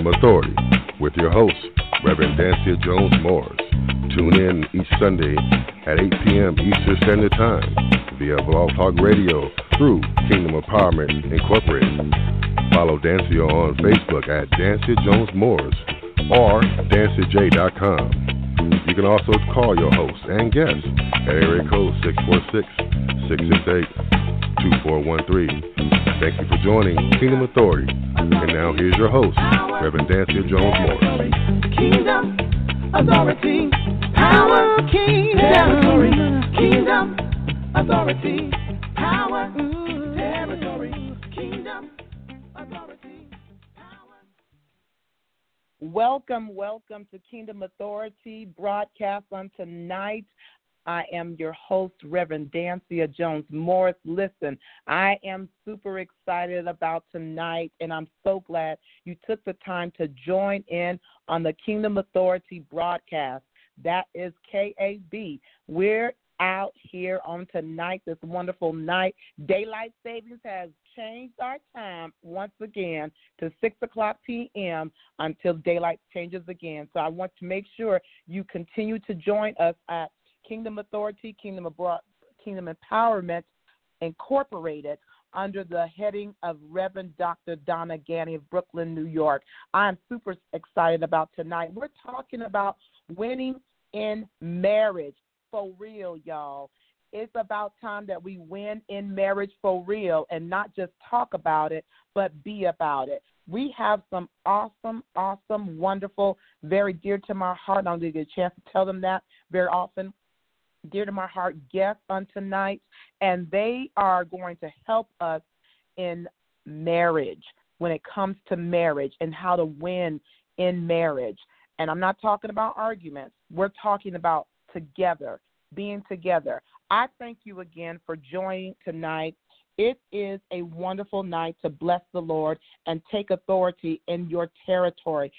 Kingdom Authority with your host, Reverend Dansiea Jones Morris. Tune in each Sunday at 8 p.m. Eastern Standard Time via Blog Talk Radio through Kingdom Empowerment Incorporated. Follow Dansiea on Facebook at Dansiea Jones Morris or danciaj.com. You can also call your host and guest at area code 646 668 2413. Thank you for joining Kingdom Authority. And now here's your host, Reverend Dansiea Jones Morris. Kingdom authority, power, king, territory, kingdom authority, power, territory, kingdom authority, power. Welcome, welcome to Kingdom Authority broadcast on tonight. I am your host, Reverend Dansiea Jones Morris. Listen, I am super excited about tonight, and I'm so glad you took the time to join in on the Kingdom Authority broadcast. That is KAB. We're out here on tonight, this wonderful night. Daylight savings has changed our time once again to 6 o'clock p.m. until daylight changes again. So I want to make sure you continue to join us at Kingdom Authority, Kingdom, Abroad, Kingdom Empowerment Incorporated under the heading of Reverend Dr. Donna Ganny of Brooklyn, New York. I'm super excited about tonight. We're talking about winning in marriage for real, y'all. It's about time that we win in marriage for real and not just talk about it, but be about it. We have some awesome, awesome, wonderful, very dear to my heart. I don't get a chance to tell them that very often dear to my heart guests on tonight, and they are going to help us in marriage when it comes to marriage and how to win in marriage. And I'm not talking about arguments, we're talking about together, being together. I thank you again for joining tonight. It is a wonderful night to bless the Lord and take authority in your territory.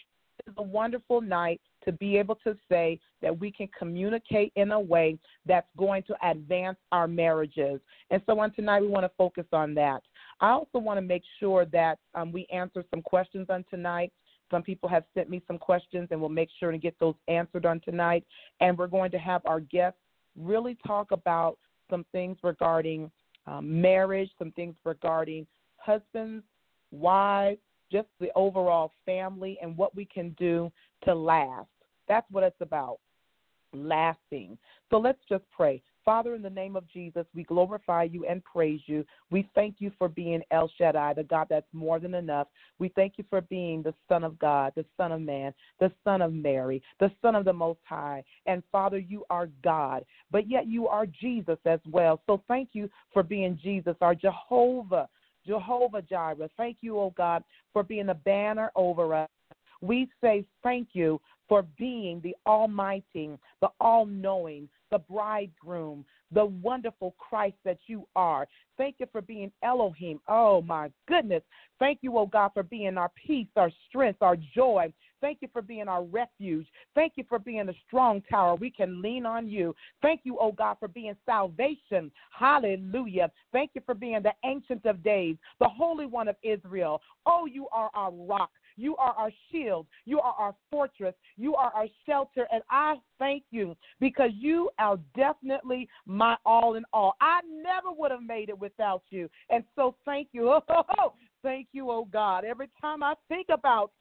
It's a wonderful night to be able to say that we can communicate in a way that's going to advance our marriages. And so on tonight, we want to focus on that. I also want to make sure that um, we answer some questions on tonight. Some people have sent me some questions, and we'll make sure to get those answered on tonight. And we're going to have our guests really talk about some things regarding um, marriage, some things regarding husbands, wives, just the overall family, and what we can do to last. That's what it's about lasting. So let's just pray. Father, in the name of Jesus, we glorify you and praise you. We thank you for being El Shaddai, the God that's more than enough. We thank you for being the Son of God, the Son of Man, the Son of Mary, the Son of the Most High. And Father, you are God, but yet you are Jesus as well. So thank you for being Jesus, our Jehovah, Jehovah Jireh. Thank you, oh God, for being a banner over us. We say thank you for being the Almighty, the All Knowing, the bridegroom, the wonderful Christ that you are. Thank you for being Elohim. Oh, my goodness. Thank you, oh God, for being our peace, our strength, our joy. Thank you for being our refuge. Thank you for being a strong tower. We can lean on you. Thank you, oh God, for being salvation. Hallelujah. Thank you for being the Ancient of Days, the Holy One of Israel. Oh, you are our rock. You are our shield. You are our fortress. You are our shelter. And I thank you because you are definitely my all in all. I never would have made it without you. And so thank you. Oh, thank you, oh God. Every time I think about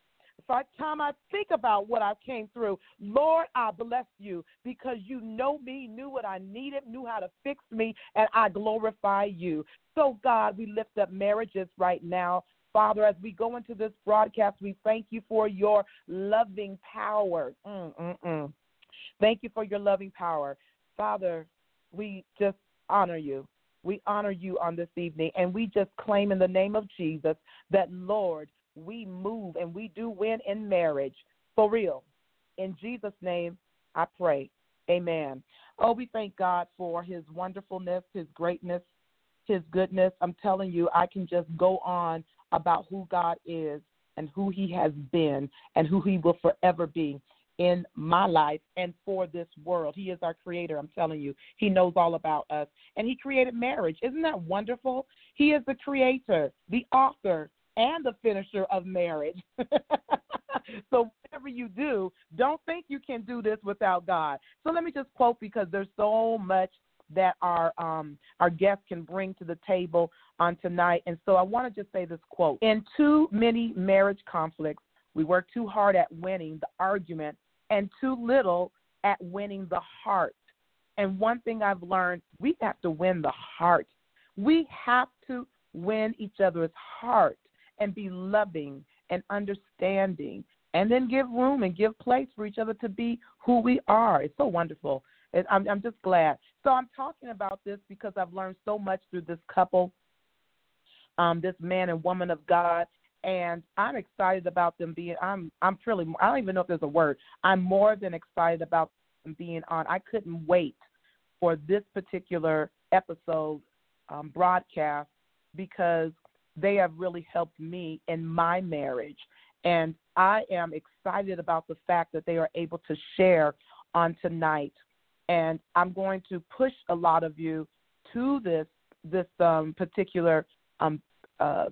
every time I think about what I came through, Lord, I bless you because you know me, knew what I needed, knew how to fix me, and I glorify you. So, God, we lift up marriages right now. Father, as we go into this broadcast, we thank you for your loving power. Mm-mm-mm. Thank you for your loving power. Father, we just honor you. We honor you on this evening, and we just claim in the name of Jesus that, Lord, we move and we do win in marriage for real. In Jesus' name, I pray. Amen. Oh, we thank God for his wonderfulness, his greatness, his goodness. I'm telling you, I can just go on about who God is and who He has been and who He will forever be in my life and for this world. He is our creator, I'm telling you. He knows all about us. And He created marriage. Isn't that wonderful? He is the creator, the author, and the finisher of marriage. so whatever you do, don't think you can do this without God. So let me just quote because there's so much that our um, our guests can bring to the table on tonight. And so I want to just say this quote: In too many marriage conflicts, we work too hard at winning the argument and too little at winning the heart. And one thing I've learned, we have to win the heart. We have to win each other's heart and be loving and understanding and then give room and give place for each other to be who we are. It's so wonderful. I'm, I'm just glad. So I'm talking about this because I've learned so much through this couple, um, this man and woman of God, and I'm excited about them being. I'm I'm truly. I don't even know if there's a word. I'm more than excited about them being on. I couldn't wait for this particular episode um, broadcast because they have really helped me in my marriage. And I am excited about the fact that they are able to share on tonight. And I'm going to push a lot of you to this this um, particular um, uh,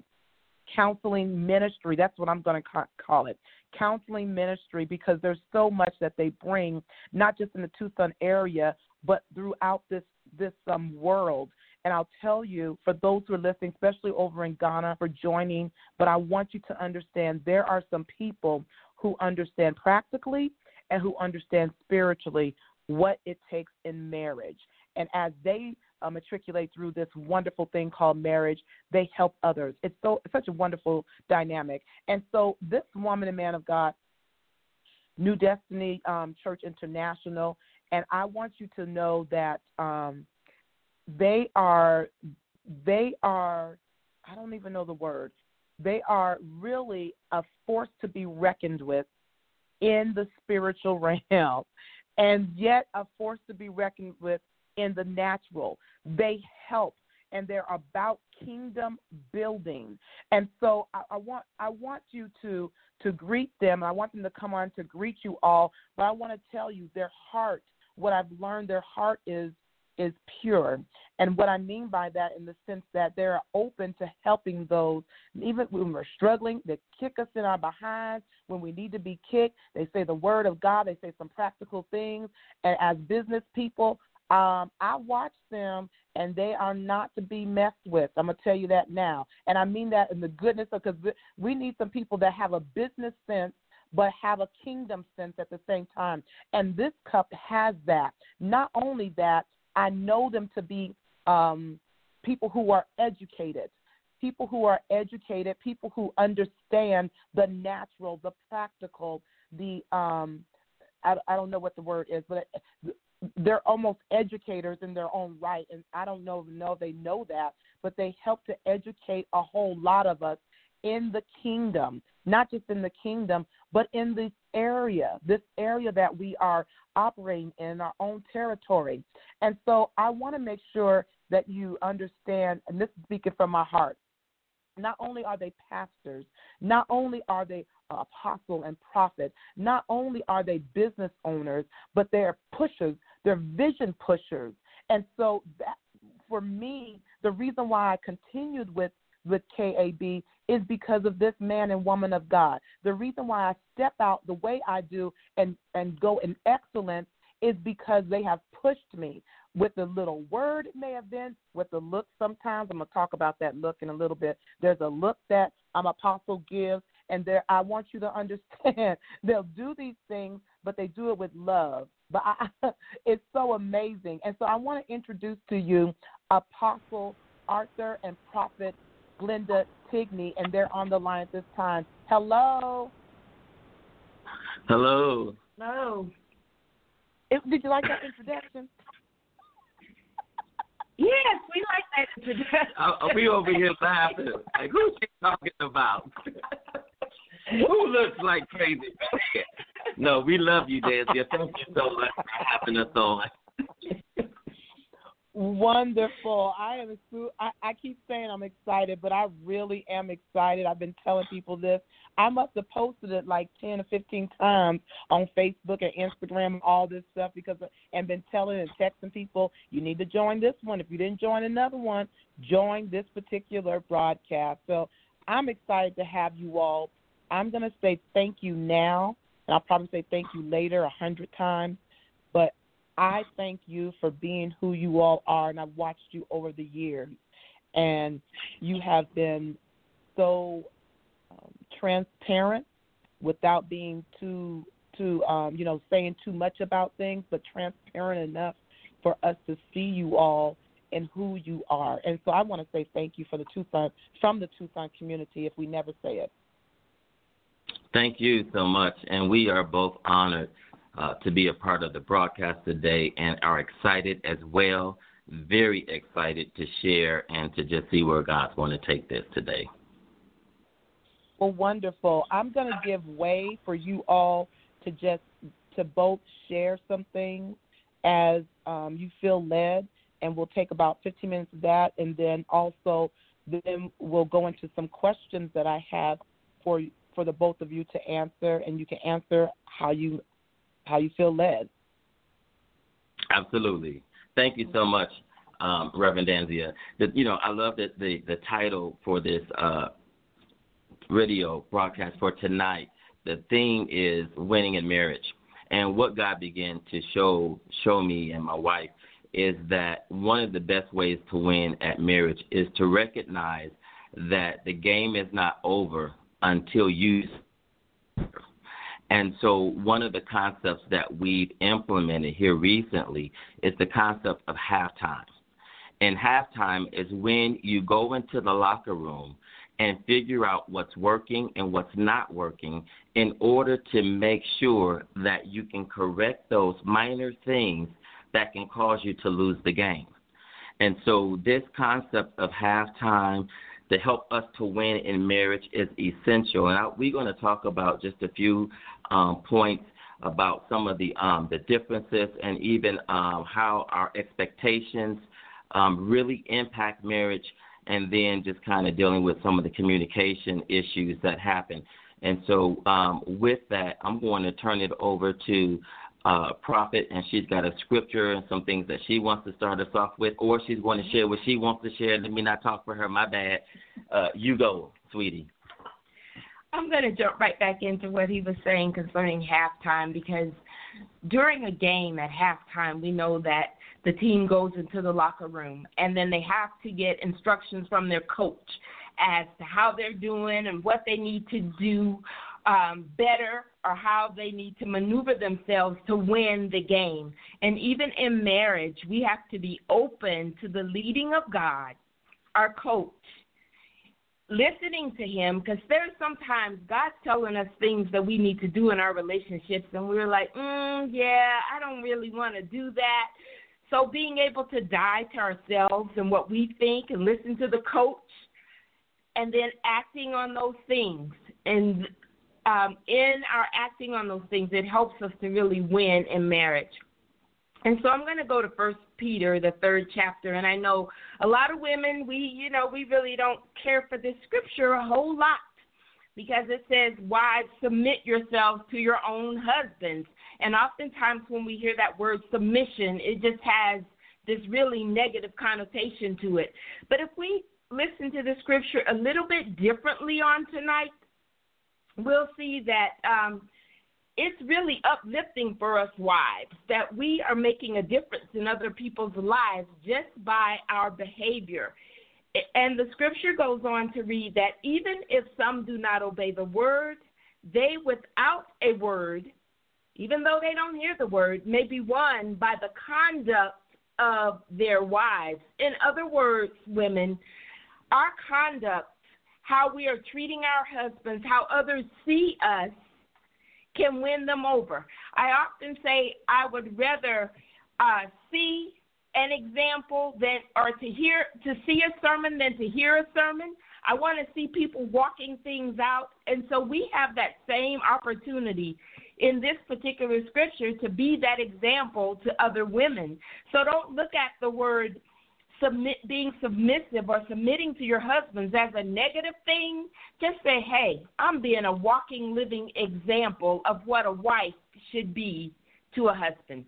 counseling ministry. That's what I'm going to call it. Counseling ministry because there's so much that they bring, not just in the Tucson area, but throughout this this um, world. And I'll tell you, for those who are listening, especially over in Ghana, for joining, but I want you to understand there are some people who understand practically and who understand spiritually what it takes in marriage. And as they uh, matriculate through this wonderful thing called marriage, they help others. It's so it's such a wonderful dynamic. And so this woman and man of God, New Destiny um, Church International, and I want you to know that um, they are they are I don't even know the word. They are really a force to be reckoned with in the spiritual realm and yet a force to be reckoned with in the natural. They help and they're about kingdom building. And so I, I, want I want you to to greet them. I want them to come on to greet you all. But I want to tell you their heart. What I've learned, their heart is is pure. And what I mean by that, in the sense that they're open to helping those, even when we're struggling, they kick us in our behinds when we need to be kicked. They say the word of God, they say some practical things. And as business people, um, I watch them and they are not to be messed with. I'm gonna tell you that now, and I mean that in the goodness of because we need some people that have a business sense but have a kingdom sense at the same time. And this cup has that. Not only that, I know them to be um, people who are educated, people who are educated, people who understand the natural, the practical, the um, I, I don't know what the word is, but they're almost educators in their own right, and I don't know know they know that, but they help to educate a whole lot of us in the kingdom, not just in the kingdom, but in this area, this area that we are operating in our own territory. And so I want to make sure that you understand, and this is speaking from my heart. Not only are they pastors, not only are they apostle and prophet, not only are they business owners, but they're pushers, they're vision pushers. And so that for me, the reason why I continued with with KAB is because of this man and woman of God. The reason why I step out the way I do and, and go in excellence is because they have pushed me with the little word it may have been, with the look sometimes. I'm going to talk about that look in a little bit. There's a look that um, Apostle gives, and there I want you to understand they'll do these things, but they do it with love. But I, it's so amazing. And so I want to introduce to you Apostle Arthur and Prophet Glenda Tigney, and they're on the line at this time. Hello. Hello. Hello. did you like that introduction? yes, we like that introduction. Uh, we over here laughing. Like, who's she talking about? Who looks like crazy? no, we love you, Dansiea. Thank you so much for having us on. Wonderful. I am. I, I keep saying I'm excited, but I really am excited. I've been telling people this. I must have posted it like ten or fifteen times on Facebook and Instagram, and all this stuff because and been telling and texting people you need to join this one. If you didn't join another one, join this particular broadcast. So I'm excited to have you all. I'm going to say thank you now, and I'll probably say thank you later a hundred times. But I thank you for being who you all are, and I've watched you over the years, and you have been so um, transparent without being too too um, you know saying too much about things, but transparent enough for us to see you all and who you are. And so I want to say thank you for the Tucson from the Tucson community. If we never say it. Thank you so much, and we are both honored uh, to be a part of the broadcast today and are excited as well. Very excited to share and to just see where God's going to take this today. Well, wonderful. I'm going to give way for you all to just to both share some things as um, you feel led, and we'll take about 15 minutes of that, and then also then we'll go into some questions that I have for for the both of you to answer, and you can answer how you how you feel led. Absolutely. Thank you so much, um, Reverend Dansiea. The, you know, I love that the, the title for this uh, radio broadcast for tonight. The theme is winning in marriage, and what God began to show show me and my wife is that one of the best ways to win at marriage is to recognize that the game is not over until you and so, one of the concepts that we've implemented here recently is the concept of halftime. And halftime is when you go into the locker room and figure out what's working and what's not working in order to make sure that you can correct those minor things that can cause you to lose the game. And so, this concept of halftime to help us to win in marriage is essential. And I, we're going to talk about just a few um, points about some of the um, the differences and even um, how our expectations um, really impact marriage, and then just kind of dealing with some of the communication issues that happen. And so, um, with that, I'm going to turn it over to uh, Prophet, and she's got a scripture and some things that she wants to start us off with, or she's going to share what she wants to share. Let me not talk for her. My bad. Uh, you go, sweetie. I'm going to jump right back into what he was saying concerning halftime because during a game at halftime, we know that the team goes into the locker room and then they have to get instructions from their coach as to how they're doing and what they need to do um, better or how they need to maneuver themselves to win the game. And even in marriage, we have to be open to the leading of God, our coach, listening to him because there's sometimes God's telling us things that we need to do in our relationships, and we're like, mm, yeah, I don't really want to do that. So being able to die to ourselves and what we think and listen to the coach and then acting on those things and um, in our acting on those things, it helps us to really win in marriage. And so I'm going to go to First Peter, the third chapter, and I know a lot of women we, you know, we really don't care for this scripture a whole lot because it says, "Wives, submit yourselves to your own husbands." And oftentimes when we hear that word submission, it just has this really negative connotation to it. But if we listen to the scripture a little bit differently on tonight, we'll see that um, it's really uplifting for us wives that we are making a difference in other people's lives just by our behavior. And the scripture goes on to read that even if some do not obey the word, they without a word, even though they don't hear the word, may be won by the conduct of their wives. In other words, women, our conduct, how we are treating our husbands, how others see us, can win them over. I often say I would rather uh, see an example than or to hear to see a sermon than to hear a sermon. I want to see people walking things out, and so we have that same opportunity in this particular scripture to be that example to other women. So don't look at the word submit being submissive or submitting to your husbands as a negative thing. Just say, "Hey, I'm being a walking living example of what a wife should be to a husband."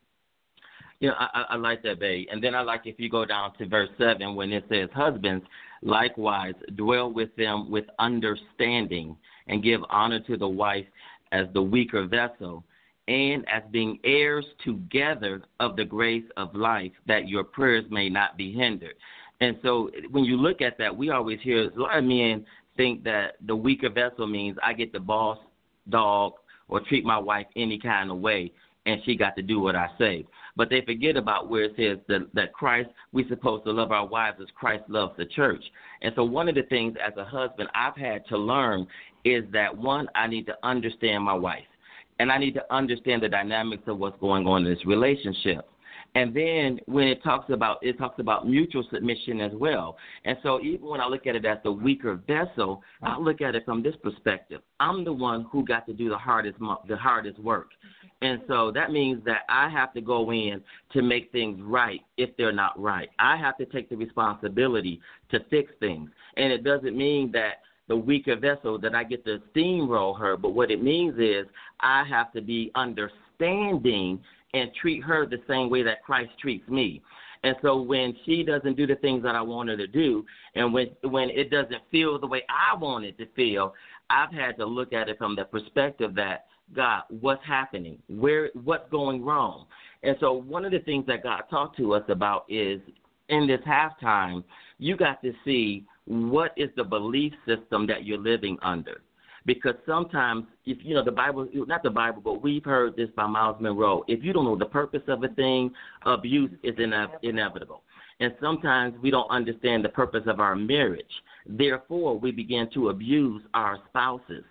You know, I, I like that, babe. And then I like if you go down to verse 7 when it says, Husbands, likewise, dwell with them with understanding and give honor to the wife as the weaker vessel and as being heirs together of the grace of life, that your prayers may not be hindered. And so when you look at that, we always hear a lot of men think that the weaker vessel means I get the boss dog or treat my wife any kind of way and she got to do what I say. But they forget about where it says that, that Christ, we're supposed to love our wives as Christ loves the church. And so one of the things as a husband I've had to learn is that one, I need to understand my wife. And I need to understand the dynamics of what's going on in this relationship. And then when it talks about it talks about mutual submission as well. And so even when I look at it as the weaker vessel, I look at it from this perspective. I'm the one who got to do the hardest the hardest work. And so that means that I have to go in to make things right if they're not right. I have to take the responsibility to fix things. And it doesn't mean that the weaker vessel that I get to steamroll her, but what it means is I have to be understanding and treat her the same way that Christ treats me. And so when she doesn't do the things that I want her to do, and when when it doesn't feel the way I want it to feel, I've had to look at it from the perspective that God, what's happening? Where what's going wrong? And so one of the things that God talked to us about is in this halftime, you got to see what is the belief system that you're living under. Because sometimes if you know the bible not the bible but we've heard this by Myles Munroe. if you don't know the purpose of a thing abuse is ine- inevitable. And sometimes we don't understand the purpose of our marriage. Therefore we begin to abuse our spouses.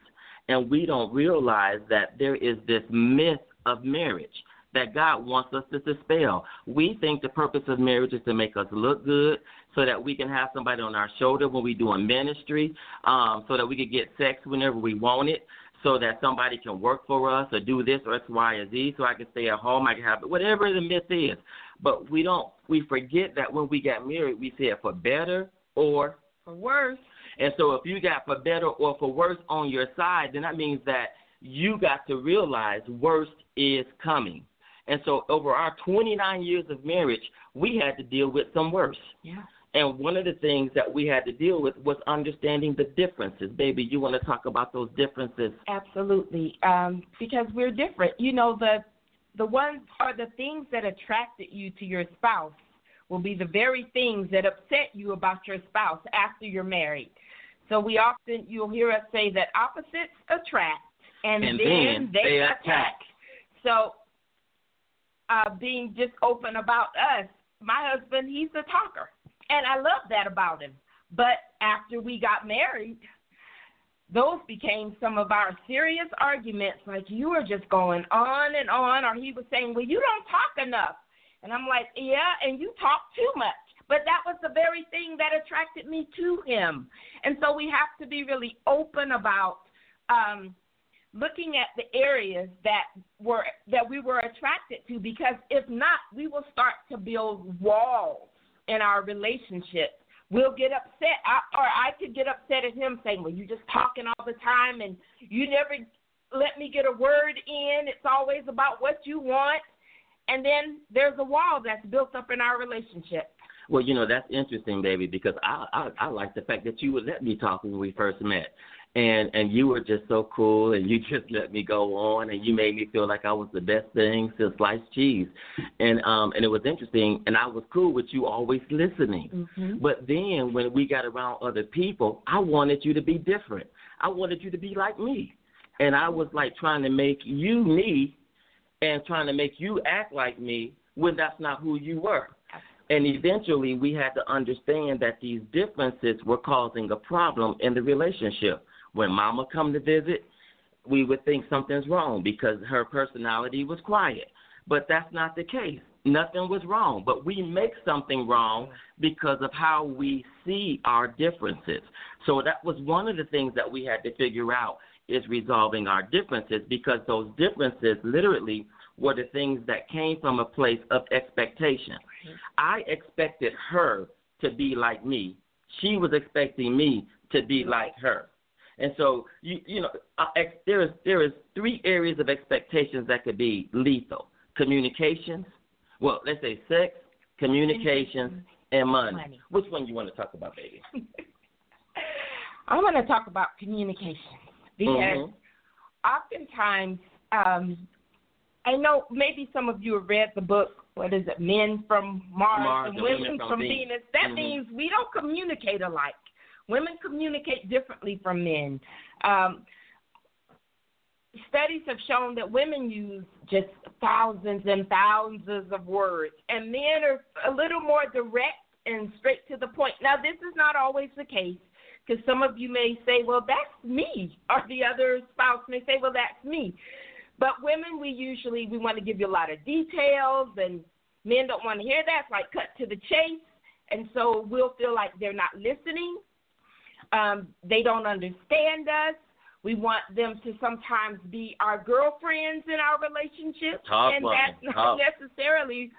And we don't realize that there is this myth of marriage that God wants us to dispel. We think the purpose of marriage is to make us look good so that we can have somebody on our shoulder when we do a ministry, um, so that we can get sex whenever we want it, so that somebody can work for us or do this or X, Y, or Z, so I can stay at home, I can have whatever the myth is. But we don't, we forget that when we got married, we said for better or for worse. And so if you got for better or for worse on your side, then that means that you got to realize worst is coming. And so over our 29 years of marriage, we had to deal with some worse. Yeah. And one of the things that we had to deal with was understanding the differences. Baby, you want to talk about those differences? Absolutely. Um, because we're different. You know, the the ones are the things that attracted you to your spouse will be the very things that upset you about your spouse after you're married. So we often you'll hear us say that opposites attract and, and then, then, they, they attack. attack. So uh, being just open about us. My husband, he's a talker, and I love that about him. But after we got married, those became some of our serious arguments. Like you were just going on and on, or he was saying, "Well, you don't talk enough," and I'm like, "Yeah, and you talk too much." But that was the very thing that attracted me to him, and so we have to be really open about um, looking at the areas that were that we were attracted to because if not we will start to build walls in our relationship we'll get upset. I, or i could get upset at him saying well you're just talking all the time and you never let me get a word in. It's always about what you want. And then there's a wall that's built up in our relationship. Well, you know that's interesting, baby, because I, I I like the fact that you would let me talk when we first met and and you were just so cool and you just let me go on and you made me feel like I was the best thing since sliced cheese. And um and it was interesting and I was cool with you always listening. Mm-hmm. but then when we got around other people I wanted you to be different. I wanted you to be like me. And I was like trying to make you me and trying to make you act like me when that's not who you were. And eventually we had to understand that these differences were causing a problem in the relationship when mama come to visit, we would think something's wrong because her personality was quiet. But that's not the case. Nothing was wrong, but we make something wrong because of how we see our differences. So that was one of the things that we had to figure out is resolving our differences because those differences literally were the things that came from a place of expectation. I expected her to be like me. She was expecting me to be like her. And so you you know there is there is three areas of expectations that could be lethal: communications, well let's say sex, communications, and money. Money. Which one do you want to talk about, baby? I'm going to talk about communication because Mhm. oftentimes, um, I know maybe some of you have read the book. What is it? Men from Mars, Mars and women from, Venus. Venus. That Mhm. means we don't communicate alike. Women communicate differently from men. Um, studies have shown that women use just thousands and thousands of words, and men are a little more direct and straight to the point. Now, this is not always the case because some of you may say, well, that's me, or the other spouse may say, well, that's me. But women, we usually we want to give you a lot of details, and men don't want to hear that. It's like cut to the chase, and so we'll feel like they're not listening. Um, they don't understand us. We want them to sometimes be our girlfriends in our relationship, Talk, and that's not necessarily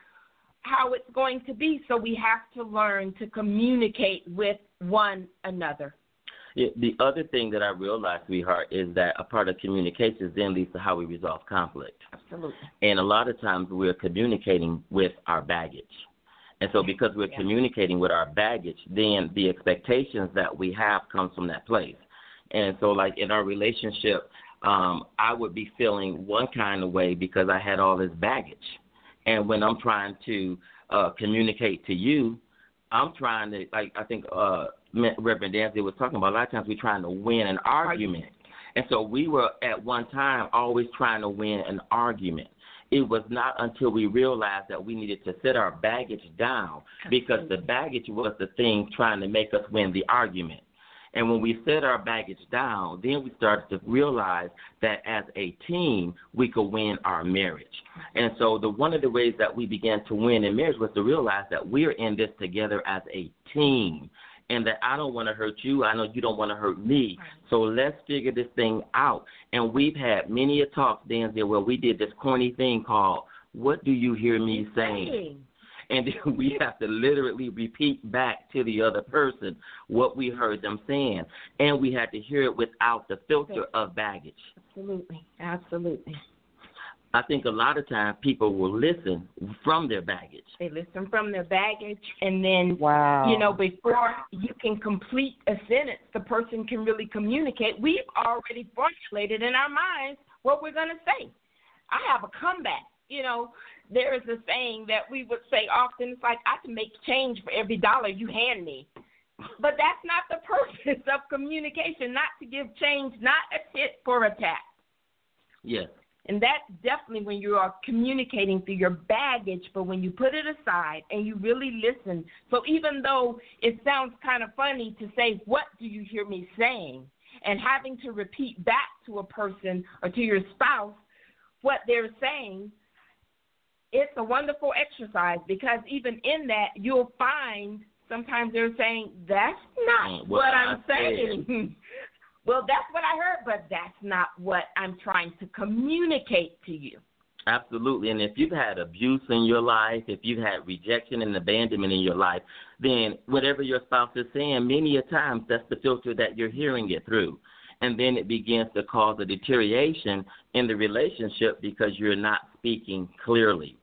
how it's going to be. So we have to learn to communicate with one another. The other thing that I realized, sweetheart, is that a part of communication then leads to how we resolve conflict. Absolutely. And a lot of times we're communicating with our baggage. And so because we're Yeah. communicating with our baggage, then the expectations that we have comes from that place. And so like in our relationship, um, I would be feeling one kind of way because I had all this baggage. And when I'm trying to uh, communicate to you, I'm trying to like I think uh, Reverend Dancy was talking about. A lot of times we're trying to win an argument, and so we were at one time always trying to win an argument. It was not until we realized that we needed to set our baggage down because the baggage was the thing trying to make us win the argument. And when we set our baggage down, then we started to realize that as a team, we could win our marriage. And so the one of the ways that we began to win in marriage was to realize that we're in this together as a team. And that I don't want to hurt you. I know you don't want to hurt me. So let's figure this thing out. And we've had many a talk, Dansiea, where we did this corny thing called "What do you hear me saying?" and then we have to literally repeat back to the other person what we heard them saying, and we had to hear it without the filter of baggage. Absolutely. Absolutely. I think a lot of times people will listen from their baggage. They listen from their baggage, and then Wow. you know before you can complete a sentence, the person can really communicate. We've already formulated in our minds what we're going to say. I have a comeback. You know, there is a saying that we would say often. It's like I can make change for every dollar you hand me. But that's not the purpose of communication. Not to give change, not a tit for a tat. Yes. And that's definitely when you are communicating through your baggage, but when you put it aside and you really listen. So even though it sounds kind of funny to say, What do you hear me saying? and having to repeat back to a person or to your spouse what they're saying, it's a wonderful exercise because even in that, you'll find sometimes they're saying, That's not what what I'm saying. Well, that's what I heard, but that's not what I'm trying to communicate to you. Absolutely. And if you've had abuse in your life, if you've had rejection and abandonment in your life, then whatever your spouse is saying, many a times that's the filter that you're hearing it through. And then it begins to cause a deterioration in the relationship because you're not speaking clearly.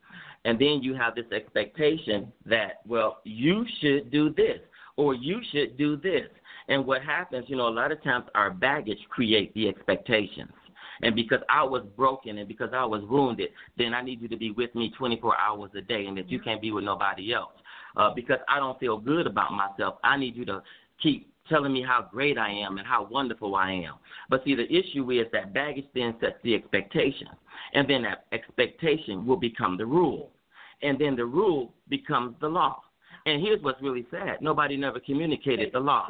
And then you have this expectation that, well, you should do this or you should do this. And what happens, you know, a lot of times our baggage creates the expectations. And because I was broken and because I was wounded, then I need you to be with me 24 hours a day and that you can't be with nobody else. Uh, because I don't feel good about myself, I need you to keep telling me how great I am and how wonderful I am. But see, the issue is that baggage then sets the expectation. And then that expectation will become the rule. And then the rule becomes the law. And here's what's really sad nobody never communicated the law.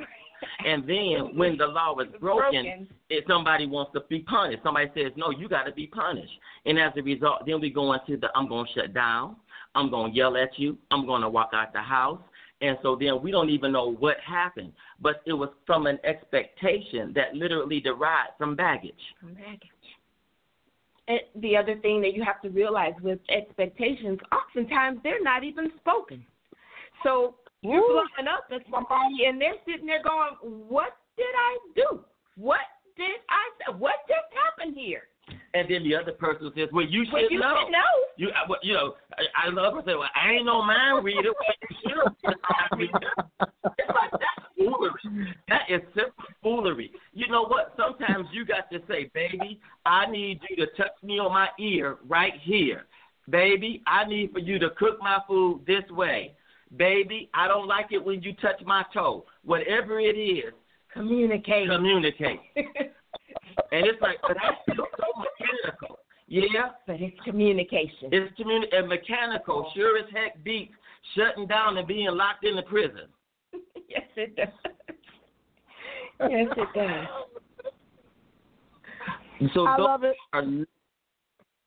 And then when the law is broken, broken. if somebody wants to be punished, somebody says, no, you got to be punished. And as a result, then we go into the I'm going to shut down. I'm going to yell at you. I'm going to walk out the house. And so then we don't even know what happened, but it was from an expectation that literally derived from baggage. From baggage. And the other thing that you have to realize with expectations, oftentimes they're not even spoken. So you're blowing up at somebody, and they're sitting there going, "What did I do? What did I? What just happened here?" And then the other person says, "Well, you Well, should you know." should know. You, I, well, you know, I, I love her say, "Well, I ain't no mind reader." Well, you should. I mean, that's foolery. That is simple foolery. You know what? Sometimes you got to say, "Baby, I need you to touch me on my ear right here." Baby, I need for you to cook my food this way. Baby, I don't like it when you touch my toe. Whatever it is, Communicate. communicate. And it's like, but that's so so mechanical. Yeah, but it's communication. it's communi- and mechanical. Sure as heck beats shutting down and being locked in the prison. yes, it does. yes, it does. So I love it. are,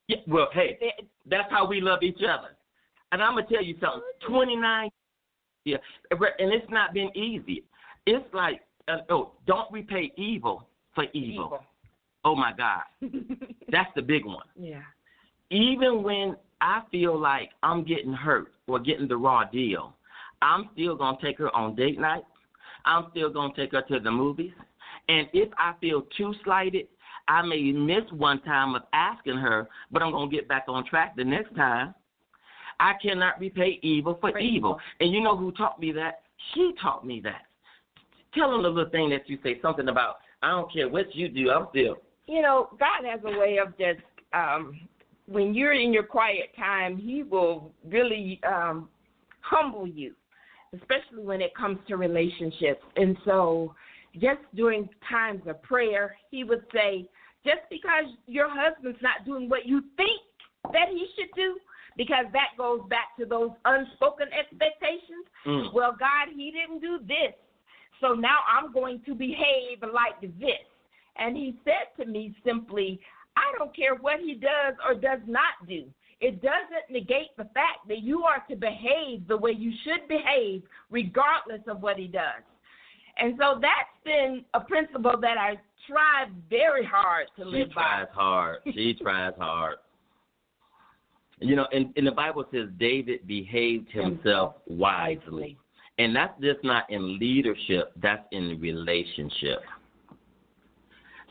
yeah, well, hey, that's how we love each other. And I'm gonna tell you something. 29, yeah, and it's not been easy. It's like, uh, oh, don't repay evil for evil. Oh my God, that's the big one. Yeah. even when I feel like I'm getting hurt or getting the raw deal, I'm still gonna take her on date night. I'm still gonna take her to the movies. And if I feel too slighted, I may miss one time of asking her, but I'm gonna get back on track the next time. I cannot repay evil for, For evil. evil. And you know who taught me that? She taught me that. Tell them the little thing that you say, something about I don't care what you do, I'm still You know, God has a way of just um when you're in your quiet time, he will really um humble you, especially when it comes to relationships. And so just during times of prayer, he would say, just because your husband's not doing what you think that he should do, because that goes back to those unspoken expectations. Mm. Well, God, he didn't do this. So now I'm going to behave like this. And he said to me simply, I don't care what he does or does not do. It doesn't negate the fact that you are to behave the way you should behave, regardless of what he does. And so that's been a principle that I tried very hard to She live by. She tries hard. She tries hard. You know, and, and the Bible says David behaved himself wisely. And that's just not in leadership, that's in relationship.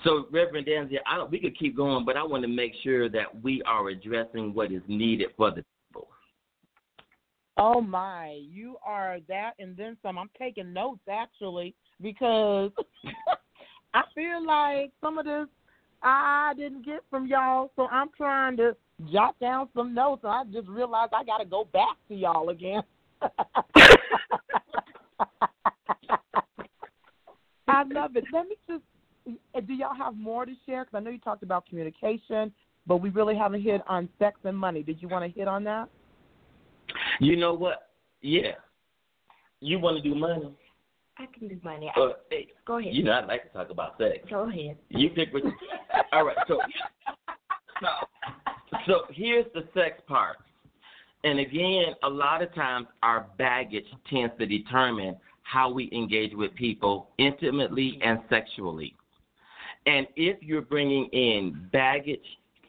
So, Reverend Danzy, I don't, we could keep going, but I want to make sure that we are addressing what is needed for the people. Oh my, you are that and then some. I'm taking notes actually because I feel like some of this I didn't get from y'all, so I'm trying to jot down some notes. And I just realized I got to go back to y'all again. I love it. Let me just. Do y'all have more to share? Because I know you talked about communication, but we really haven't hit on sex and money. Did you want to hit on that? You know what? Yeah. You want to do money? I can do money. Uh, hey, Go ahead. you know, I'd like to talk about sex. Go ahead. You pick what. All right. So, so, so here's the sex part. And again, a lot of times our baggage tends to determine how we engage with people intimately and sexually. And if you're bringing in baggage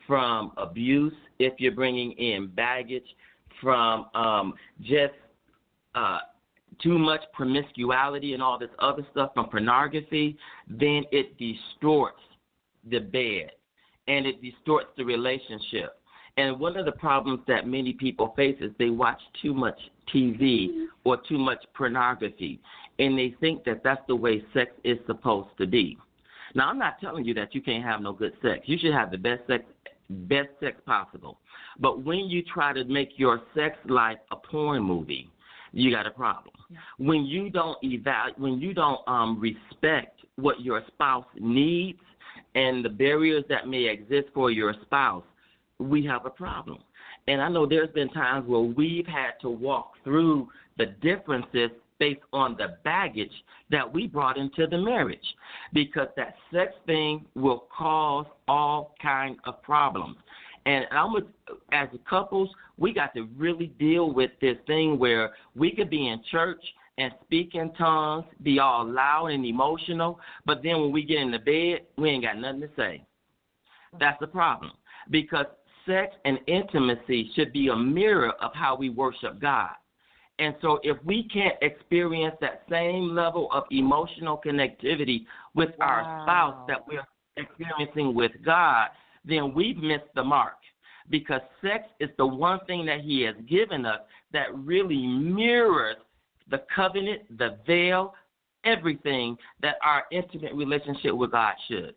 from abuse, if you're bringing in baggage from um, just uh, too much promiscuity and all this other stuff from pornography, then it distorts the bed and it distorts the relationship. And one of the problems that many people face is they watch too much TV or too much pornography, and they think that that's the way sex is supposed to be. Now, I'm not telling you that you can't have no good sex. You should have the best sex, best sex possible. But when you try to make your sex life a porn movie, you got a problem. When you don't evaluate, when you don't um, respect what your spouse needs and the barriers that may exist for your spouse, we have a problem. And I know there's been times where we've had to walk through the differences based on the baggage that we brought into the marriage because that sex thing will cause all kind of problems. And I'm with, as a couples, we got to really deal with this thing where we could be in church and speak in tongues, be all loud and emotional, but then when we get in the bed, we ain't got nothing to say. That's the problem. Because sex and intimacy should be a mirror of how we worship God. And so if we can't experience that same level of emotional connectivity with wow. our spouse that we're experiencing with God, then we've missed the mark. Because sex is the one thing that He has given us that really mirrors the covenant, the veil, everything that our intimate relationship with God should.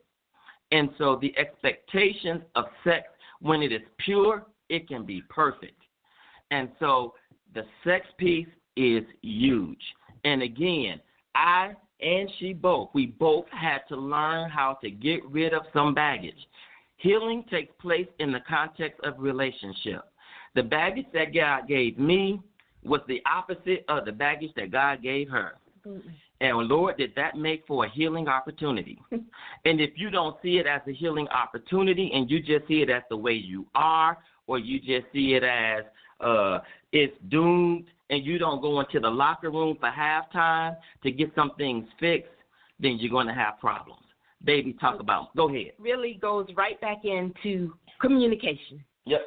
And so the expectations of sex, when it is pure, it can be perfect. And so the sex piece is huge. And again, I and she both, we both had to learn how to get rid of some baggage. Healing takes place in the context of relationship. The baggage that God gave me was the opposite of the baggage that God gave her. Absolutely. And Lord, did that make for a healing opportunity? and if you don't see it as a healing opportunity and you just see it as the way you are, or you just see it as uh, it's doomed, and you don't go into the locker room for halftime to get some things fixed, then you're going to have problems. Baby, talk about. Go ahead. Really goes right back into communication. Yep.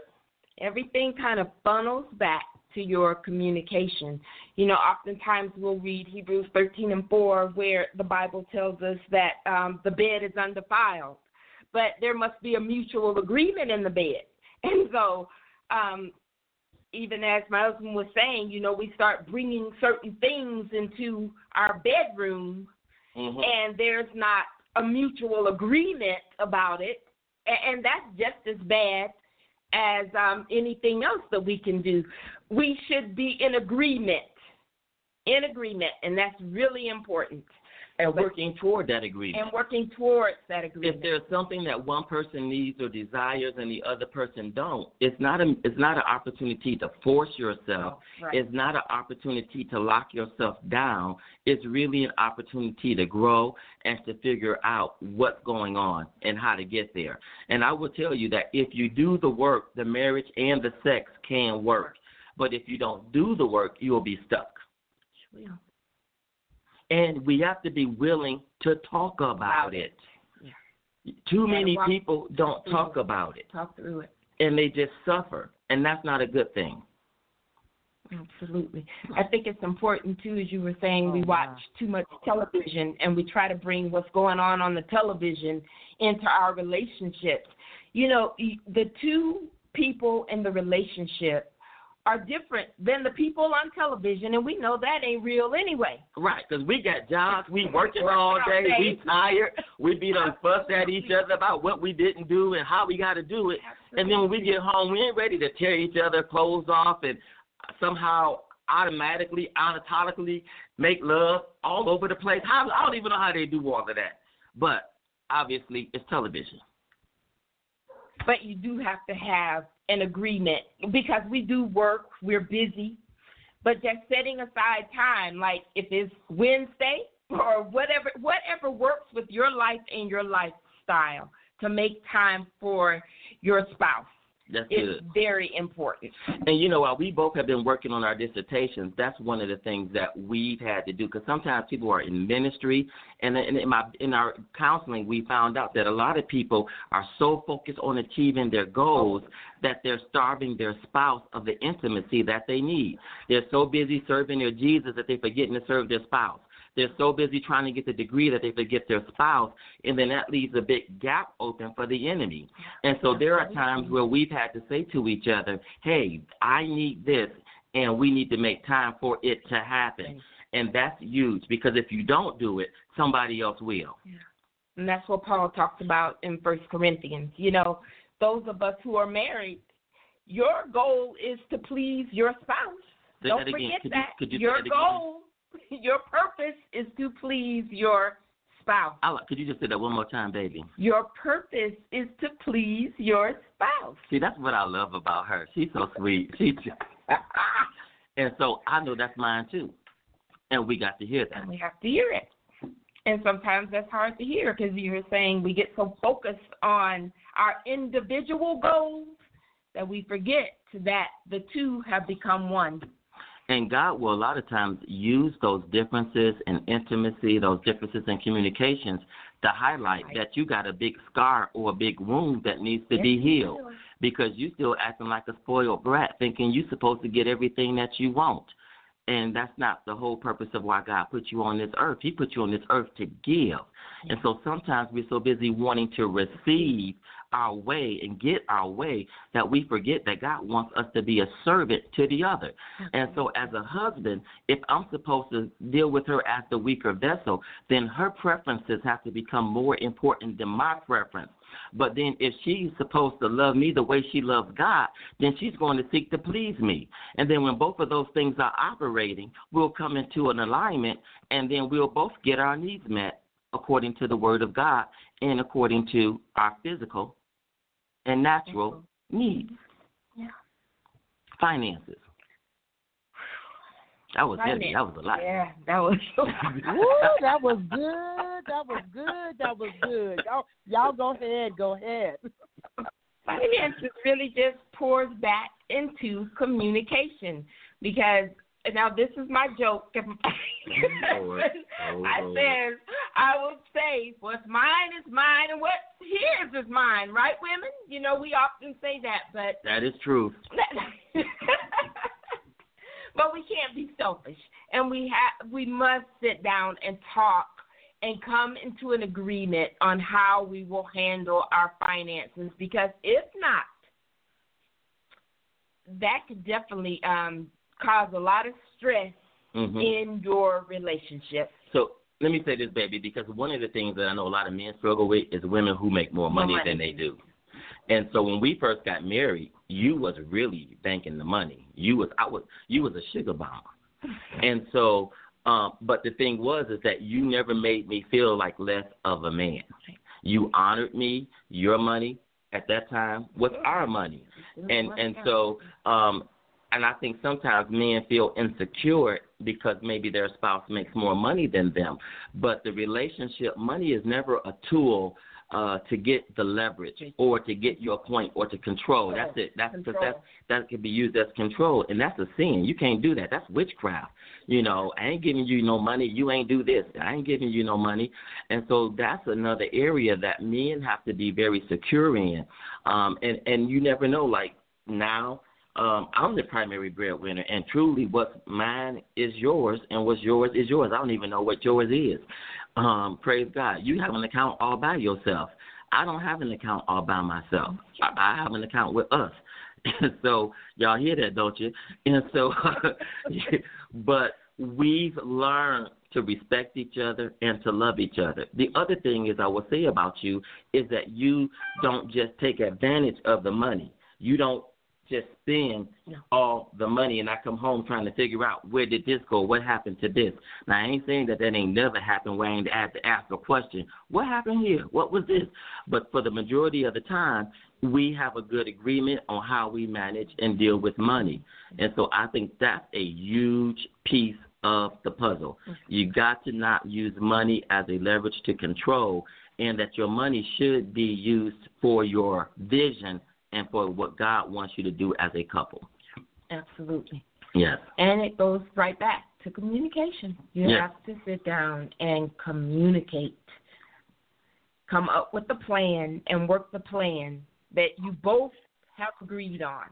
Everything kind of funnels back to your communication. You know, oftentimes we'll read Hebrews 13 and 4, where the Bible tells us that um, the bed is undefiled, but there must be a mutual agreement in the bed. And so, um, even as my husband was saying, you know, we start bringing certain things into our bedroom, mm-hmm. and there's not a mutual agreement about it, and that's just as bad as um, anything else that we can do. We should be in agreement, in agreement, and that's really important and working toward that agreement. And working towards that agreement. If there's something that one person needs or desires and the other person don't, it's not a it's not an opportunity to force yourself. Oh, right. It's not an opportunity to lock yourself down. It's really an opportunity to grow and to figure out what's going on and how to get there. And I will tell you that if you do the work, the marriage and the sex can work. But if you don't do the work, you will be stuck. Sure. And we have to be willing to talk about it. Yeah. Too many people don't talk it. about it. Talk through it. And they just suffer. And that's not a good thing. Absolutely. I think it's important too, as you were saying, we oh, watch too much television and we try to bring what's going on on the television into our relationships. You know, the two people in the relationship are different than the people on television, and we know that ain't real anyway. Right, because we got jobs, we working all day, we tired, we be done fussed at each other about what we didn't do and how we got to do it, Absolutely. and then when we get home, we ain't ready to tear each other clothes off and somehow automatically, anatomically make love all over the place. How, I don't even know how they do all of that, but obviously it's television. But you do have to have an agreement because we do work, we're busy, but just setting aside time, like if it's Wednesday or whatever, whatever works with your life and your lifestyle to make time for your spouse. That's it's good. very important. And you know, while we both have been working on our dissertations, that's one of the things that we've had to do because sometimes people are in ministry, and in my in our counseling, we found out that a lot of people are so focused on achieving their goals that they're starving their spouse of the intimacy that they need. They're so busy serving their Jesus that they're forgetting to serve their spouse. They're so busy trying to get the degree that they forget their spouse, and then that leaves a big gap open for the enemy. And so there are times where we've had to say to each other, hey, I need this, and we need to make time for it to happen. And that's huge because if you don't do it, somebody else will. And that's what Paul talks about in First Corinthians. You know, those of us who are married, your goal is to please your spouse. Say Don't that forget could that. You, you your that goal your purpose is to please your spouse. I, could you just say that one more time, baby? Your purpose is to please your spouse. See, that's what I love about her. She's so sweet. She just, and so I know that's mine too. And we got to hear that. And we have to hear it. And sometimes that's hard to hear because you're saying we get so focused on our individual goals that we forget that the two have become one. And God will a lot of times use those differences in intimacy, those differences in communications to highlight Right. that you got a big scar or a big wound that needs to Yes, be healed because you're still acting like a spoiled brat thinking you're supposed to get everything that you want. And that's not the whole purpose of why God put you on this earth. He put you on this earth to give. And so sometimes we're so busy wanting to receive our way and get our way that we forget that God wants us to be a servant to the other. And so as a husband, if I'm supposed to deal with her as the weaker vessel, then her preferences have to become more important than my preference. But then if she's supposed to love me the way she loves God, then she's going to seek to please me. And then when both of those things are operating, we'll come into an alignment and then we'll both get our needs met according to the word of God and according to our physical and natural needs. Yeah. Finances. That was heavy. That was a lot. Yeah, that was. Woo, that was good. That was good. That was good. Y'all, y'all go ahead. Go ahead. finances really just pours back into communication because now this is my joke. Lord. Oh, I said I will say what's mine is mine and what's his is mine, right, women? You know we often say that, but That is true. but we can't be selfish, and we have we must sit down and talk and come into an agreement on how we will handle our finances. Because if not, that could definitely um, cause a lot of stress hmm in your relationship. So let me say this, baby, because one of the things that I know a lot of men struggle with is women who make more More money, money. than they do. And so when we first got married, you was really banking the money. You was I was you was a sugar bomb. And so um but the thing was is that you never made me feel like less of a man. You honored me, your money at that time was our money. And and so um and I think sometimes men feel insecure because maybe their spouse makes more money than them. But the relationship money is never a tool uh to get the leverage or to get your point or to control. That's it. That's because that's that can be used as control and that's a sin. You can't do that. That's witchcraft. You know, I ain't giving you no money, you ain't do this. I ain't giving you no money. And so that's another area that men have to be very secure in. Um and and you never know like now um, I'm the primary breadwinner, and truly, what's mine is yours, and what's yours is yours. I don't even know what yours is. Um, praise God. You have an account all by yourself. I don't have an account all by myself. I, I have an account with us. So y'all hear that, don't you? And so, but we've learned to respect each other and to love each other. The other thing is I will say about you is that you don't just take advantage of the money. You don't just spend all the money and I come home trying to figure out where did this go, what happened to this. Now I ain't saying that that ain't never happened where I ain't have to ask a question. What happened here? What was this? But for the majority of the time, we have a good agreement on how we manage and deal with money. And so I think that's a huge piece of the puzzle. Mm-hmm. You got to not use money as a leverage to control and that your money should be used for your vision and for what God wants you to do as a couple. Absolutely. Yes. And it goes right back to communication. You Yeah. have to sit down and communicate. Come up with a plan and work the plan that you both have agreed on.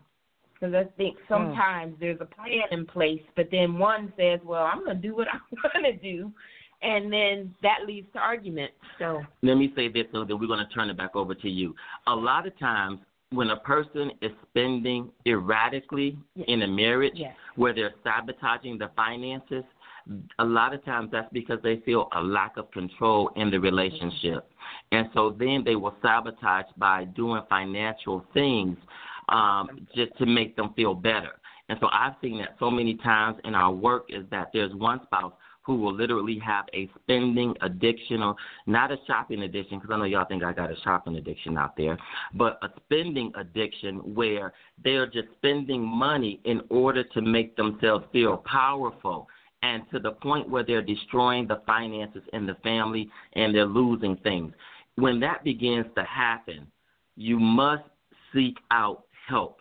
Because I think hmm. sometimes there's a plan in place, but then one says, "Well, I'm going to do what I want to do," and then that leads to argument. So Let me say this so that we're going to turn it back over to you. A lot of times when a person is spending erratically Yes. in a marriage Yes. where they're sabotaging the finances, a lot of times that's because they feel a lack of control in the relationship. And so then they will sabotage by doing financial things um, just to make them feel better. And so I've seen that so many times in our work is that there's one spouse who will literally have a spending addiction or not a shopping addiction because I know y'all think I got a shopping addiction out there, but a spending addiction where they're just spending money in order to make themselves feel powerful and to the point where they're destroying the finances in the family and they're losing things. When that begins to happen, you must seek out help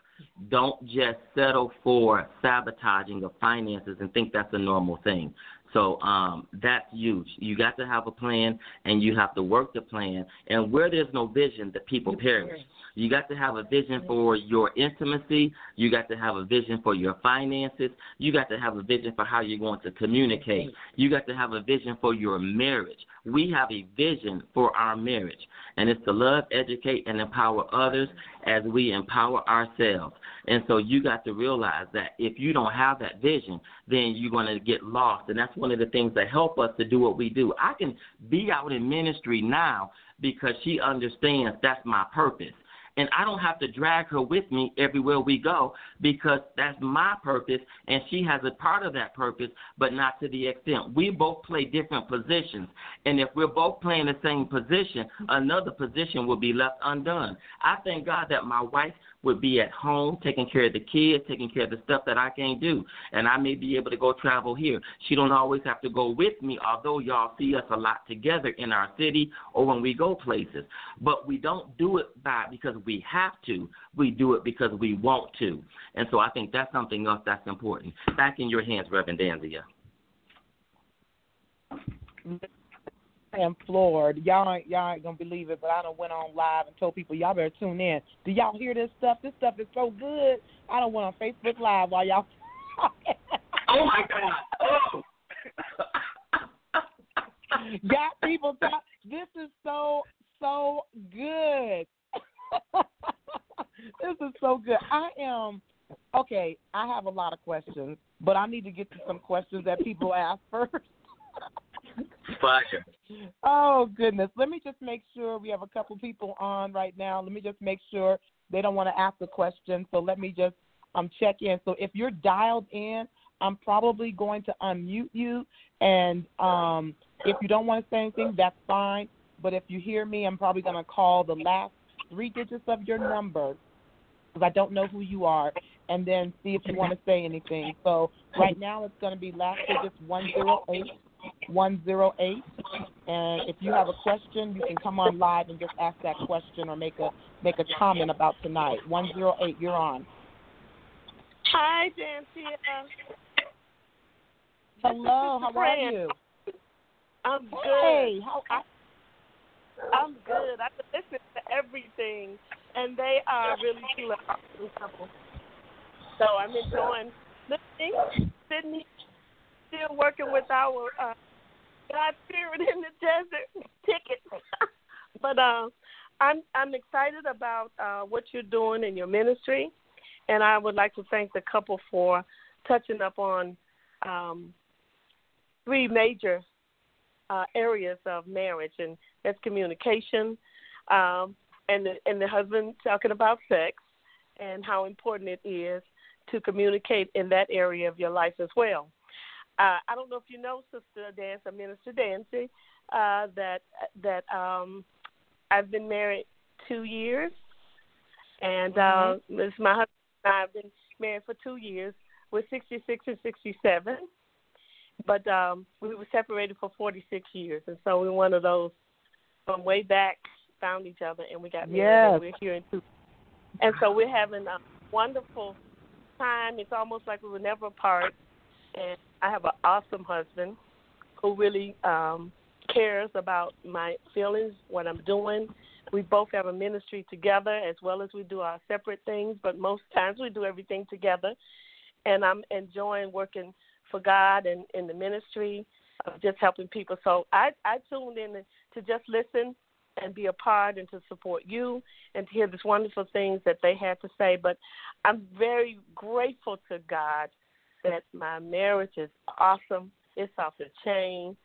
don't just settle for sabotaging of finances and think that's a normal thing. So um, that's huge. You got to have a plan, and you have to work the plan. And where there's no vision, the people perish. You got to have a vision for your intimacy. You got to have a vision for your finances. You got to have a vision for how you're going to communicate. You got to have a vision for your marriage. We have a vision for our marriage, and it's to love, educate, and empower others as we empower ourselves. And so you got to realize that if you don't have that vision, then you're going to get lost. And that's one of the things that help us to do what we do. I can be out in ministry now because she understands that's my purpose and I don't have to drag her with me everywhere we go because that's my purpose and she has a part of that purpose, but not to the extent. We both play different positions, and if we're both playing the same position, another position will be left undone. I thank God that my wife would be at home taking care of the kids, taking care of the stuff that I can't do. And I may be able to go travel here. She don't always have to go with me, although y'all see us a lot together in our city or when we go places. But we don't do it by because we have to. We do it because we want to. And so I think that's something else that's important. Back in your hands, Reverend Dansiea. I am floored. Y'all ain't y'all ain't gonna believe it, but I done went on live and told people y'all better tune in. Do y'all hear this stuff? This stuff is so good. I don't went on Facebook Live while y'all. oh my God! Oh. Got people talk. This is so so good. this is so good. I am okay. I have a lot of questions, but I need to get to some questions that people ask first. Oh goodness. Let me just make sure we have a couple people on right now. Let me just make sure they don't want to ask a question. So let me just um check in. So if you're dialed in, I'm probably going to unmute you and um if you don't want to say anything, that's fine. But if you hear me, I'm probably going to call the last three digits of your number because I don't know who you are, and then see if you want to say anything. So right now it's going to be last digits 108 108. And if you have a question, you can come on live and just ask that question or make a make a comment about tonight. 108, you're on. Hi, Dancy. Hello, how are you? I'm good. Hey, how I, I'm good. I listen to everything, and they are really couple. So I'm enjoying listening, here, still working with our uh, God Spirit in the Desert ticket. but uh, I'm I'm excited about uh, what you're doing in your ministry, and I would like to thank the couple for touching up on um, three major uh, areas of marriage, and that's communication, um, and the, and the husband talking about sex, and how important it is to communicate in that area of your life as well. Uh, I don't know if you know Sister Dancer, Minister Dancy, uh, that that um, I've been married two years, and uh, mm-hmm. this is my husband. And I have been married for two years. We're 66 and 67, but um, we were separated for 46 years, and so we're one of those from way back found each other and we got married. Yes. And we're here in two, and so we're having a wonderful time. It's almost like we were never apart, and I have an awesome husband who really um, cares about my feelings, what I'm doing. We both have a ministry together as well as we do our separate things, but most times we do everything together. And I'm enjoying working for God and in the ministry of just helping people. So I, I tuned in to just listen and be a part and to support you and to hear these wonderful things that they had to say. But I'm very grateful to God that my marriage is awesome. It's off the chain.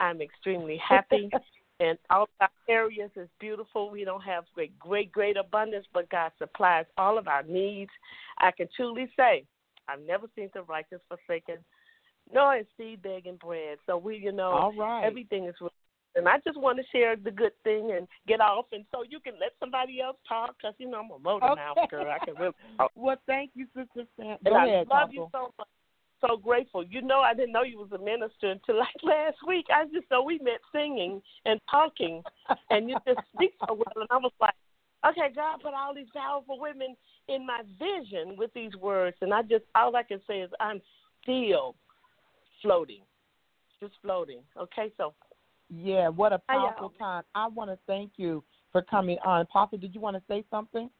I'm extremely happy. and all our areas is beautiful. We don't have great, great, great abundance, but God supplies all of our needs. I can truly say, I've never seen the righteous forsaken, nor is seed begging bread. So we, you know, all right. everything is. And I just want to share the good thing and get off, and so you can let somebody else talk, because you know I'm a motor okay. mouth girl. I can really. Talk. Well, thank you, Sister Sam. And ahead, I love you so much so grateful. You know, I didn't know you was a minister until like last week. I just know we met singing and talking, and you just speak so well. And I was like, okay, God put all these powerful women in my vision with these words, and I just all I can say is I'm still floating, just floating. Okay, so yeah, what a powerful time! I want to thank you for coming on. Apostle, did you want to say something?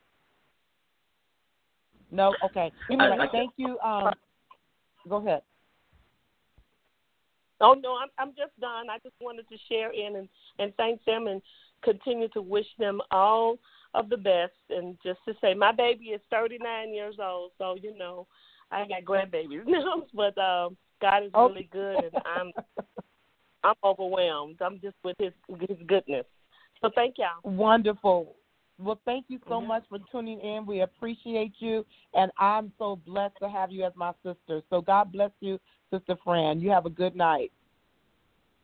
No, okay. All right, thank you. Um, go ahead. Oh no, I'm I'm just done. I just wanted to share in and and thank them and continue to wish them all of the best and just to say my baby is 39 years old, so you know I got grandbabies now, but um, God is really good and I'm I'm overwhelmed. I'm just with His His goodness. So thank y'all. Wonderful. Well, thank you so Mhm. much for tuning in. We appreciate you, and I'm so blessed to have you as my sister. So God bless you, Sister Fran. You have a good night.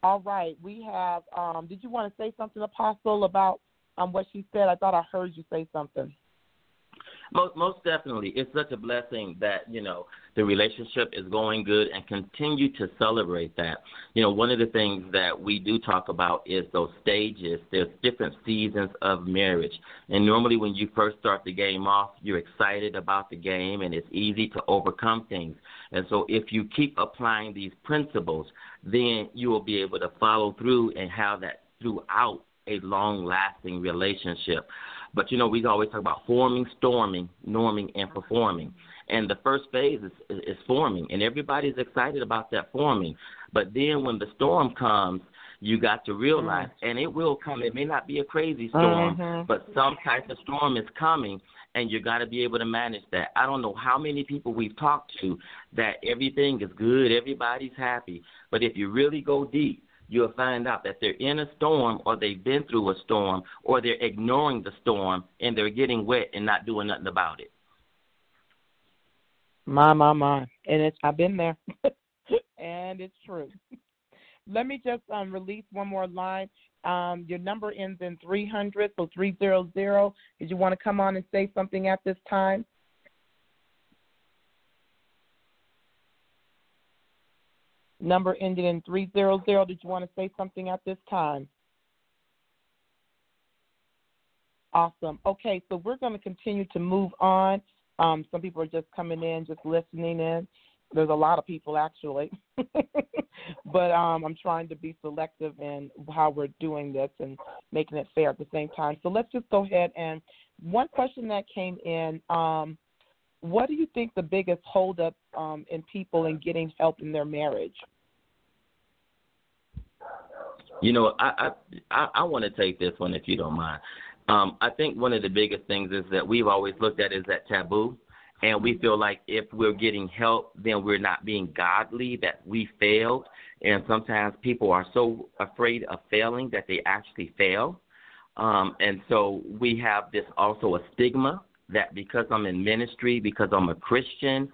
All right, we have. Um, did you want to say something, Apostle, about um, what she said? I thought I heard you say something. Most most definitely, it's such a blessing that you know the relationship is going good and continue to celebrate that. You know, one of the things that we do talk about is those stages. There's different seasons of marriage, and normally when you first start the game off, you're excited about the game and it's easy to overcome things. And so, if you keep applying these principles, then you will be able to follow through and have that throughout a long-lasting relationship. But you know, we always talk about forming, storming, norming, and performing. And the first phase is, is forming, and everybody's excited about that forming. But then when the storm comes, you got to realize, and it will come. It may not be a crazy storm, Mhm. but some type of storm is coming, and you got to be able to manage that. I don't know how many people we've talked to that everything is good, everybody's happy, but if you really go deep, you'll find out that they're in a storm or they've been through a storm or they're ignoring the storm and they're getting wet and not doing nothing about it. My, my, my. And it's I've been there. and it's true. Let me just um, release one more line. Um, your number ends in 300, so 300. Did you want to come on and say something at this time? Number ending in 300. Did you want to say something at this time? Awesome. Okay, so we're going to continue to move on. Um, some people are just coming in, just listening in. There's a lot of people actually, but um, I'm trying to be selective in how we're doing this and making it fair at the same time. So let's just go ahead and one question that came in: um, What do you think the biggest holdup um, in people in getting help in their marriage? You know, I I I, want to take this one if you don't mind. Um, I think one of the biggest things is that we've always looked at is that taboo, and we feel like if we're getting help, then we're not being godly, that we failed, and sometimes people are so afraid of failing that they actually fail, um, and so we have this also a stigma that because I'm in ministry, because I'm a Christian,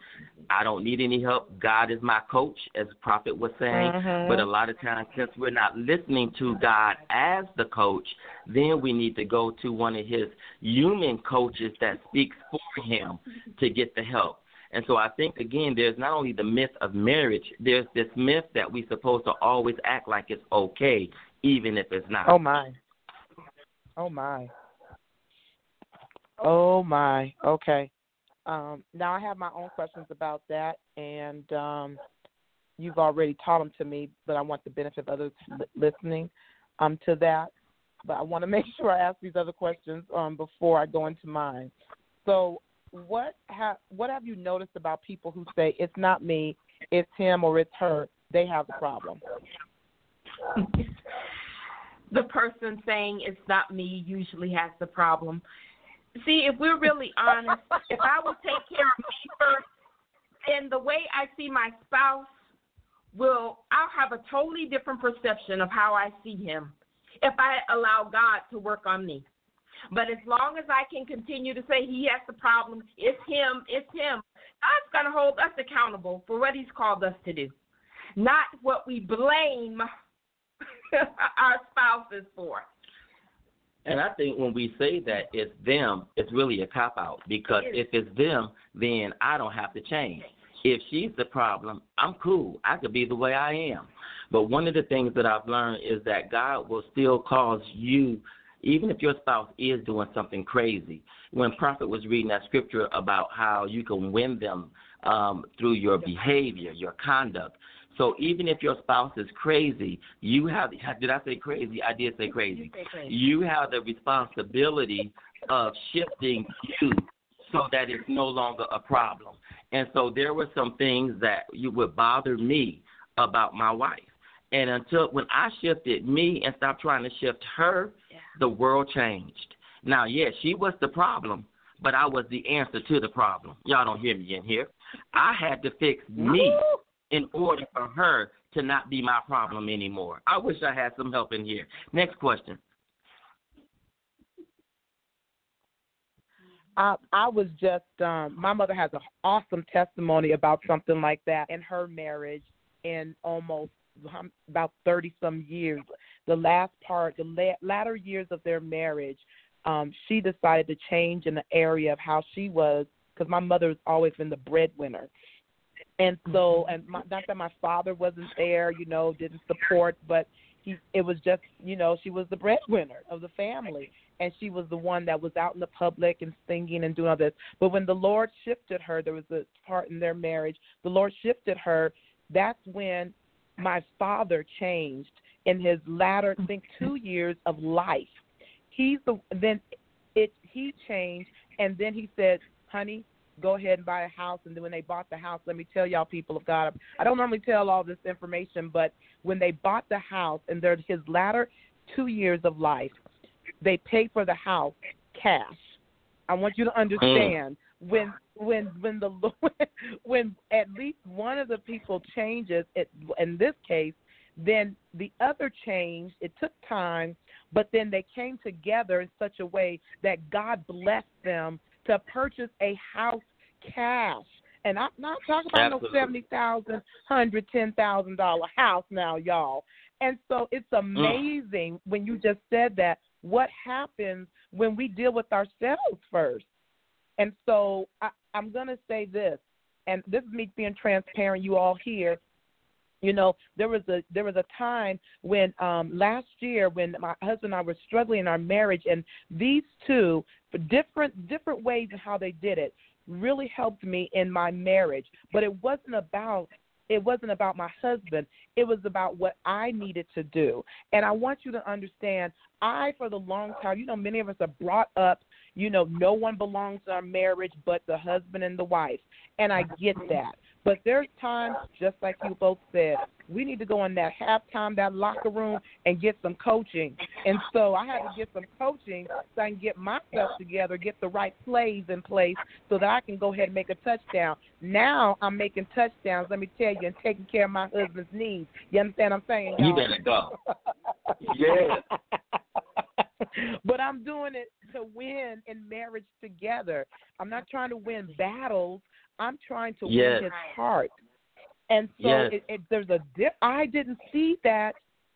I don't need any help. God is my coach, as the prophet was saying. Mhm. But a lot of times, since we're not listening to God as the coach, then we need to go to one of his human coaches that speaks for him to get the help. And so I think again, there's not only the myth of marriage, there's this myth that we're supposed to always act like it's okay, even if it's not. Oh my. Oh my. Oh my. Okay. Um, now I have my own questions about that, and um, you've already taught them to me, but I want the benefit of others listening um, to that. But I want to make sure I ask these other questions um, before I go into mine. So, what have what have you noticed about people who say it's not me, it's him or it's her? They have the problem. the person saying it's not me usually has the problem. See, if we're really honest, if I would take care of me first, then the way I see my spouse will I'll have a totally different perception of how I see him if I allow God to work on me. But as long as I can continue to say he has the problem, it's him, it's him, God's going to hold us accountable for what he's called us to do, not what we blame our spouses for. And I think when we say that it's them, it's really a cop out because if it's them, then I don't have to change. If she's the problem, I'm cool. I could be the way I am. But one of the things that I've learned is that God will still cause you even if your spouse is doing something crazy. When Prophet was reading that scripture about how you can win them um, through your behavior, your conduct. So even if your spouse is crazy, you have did I say crazy? I did say crazy. You, say crazy. you have the responsibility of shifting you so that it's no longer a problem. And so there were some things that you would bother me about my wife. And until when I shifted me and stopped trying to shift her, Yeah. the world changed. Now, yes, she was the problem, but I was the answer to the problem. Y'all don't hear me in here. I had to fix me in order for her to not be my problem anymore. I wish I had some help in here. Next question. I I was just um my mother has an awesome testimony about something like that in her marriage in almost um, about 30 some years. The last part, the la- latter years of their marriage, um she decided to change in the area of how she was because my mother has always been the breadwinner. And so and my, not that my father wasn't there, you know, didn't support, but he it was just, you know, she was the breadwinner of the family and she was the one that was out in the public and singing and doing all this. But when the Lord shifted her, there was a part in their marriage. The Lord shifted her. That's when my father changed in his latter, I think, two years of life. He's the then it he changed, and then he said, "Honey, go ahead and buy a house." And then when they bought the house, let me tell y'all, people of God, I don't normally tell all this information, but when they bought the house and they're his latter two years of life, they paid for the house cash. I want you to mm. understand when when when the when at least one of the people changes it in this case, then the other changed. It took time, but then they came together in such a way that God blessed them to purchase a house cash. And I'm not talking about Absolutely. no seventy thousand, hundred, ten thousand dollar house now, y'all. And so it's mm. amazing when you just said that what happens when we deal with ourselves first. And so I, I'm going to say this, and this is me being transparent. You all here, you know, there was a there was a time when um last year when my husband and I were struggling in our marriage, and these two, different different ways in how they did it, really helped me in my marriage. But it wasn't about it wasn't about my husband. It was about what I needed to do. And I want you to understand, I, for the long time, you know, many of us are brought up, you know, no one belongs to our marriage but the husband and the wife. And I get that. But there's times, just like you both said, we need to go in that halftime, that locker room, and get some coaching. And so I had to get some coaching so I can get myself together, get the right plays in place so that I can go ahead and make a touchdown. Now I'm making touchdowns, let me tell you, and taking care of my husband's needs. You understand what I'm saying? You y'all? better go. Yes. but I'm doing it to win in marriage together. I'm not trying to win battles. I'm trying to Yes. win his heart. And so Yes. it, it, there's a dip. I didn't see that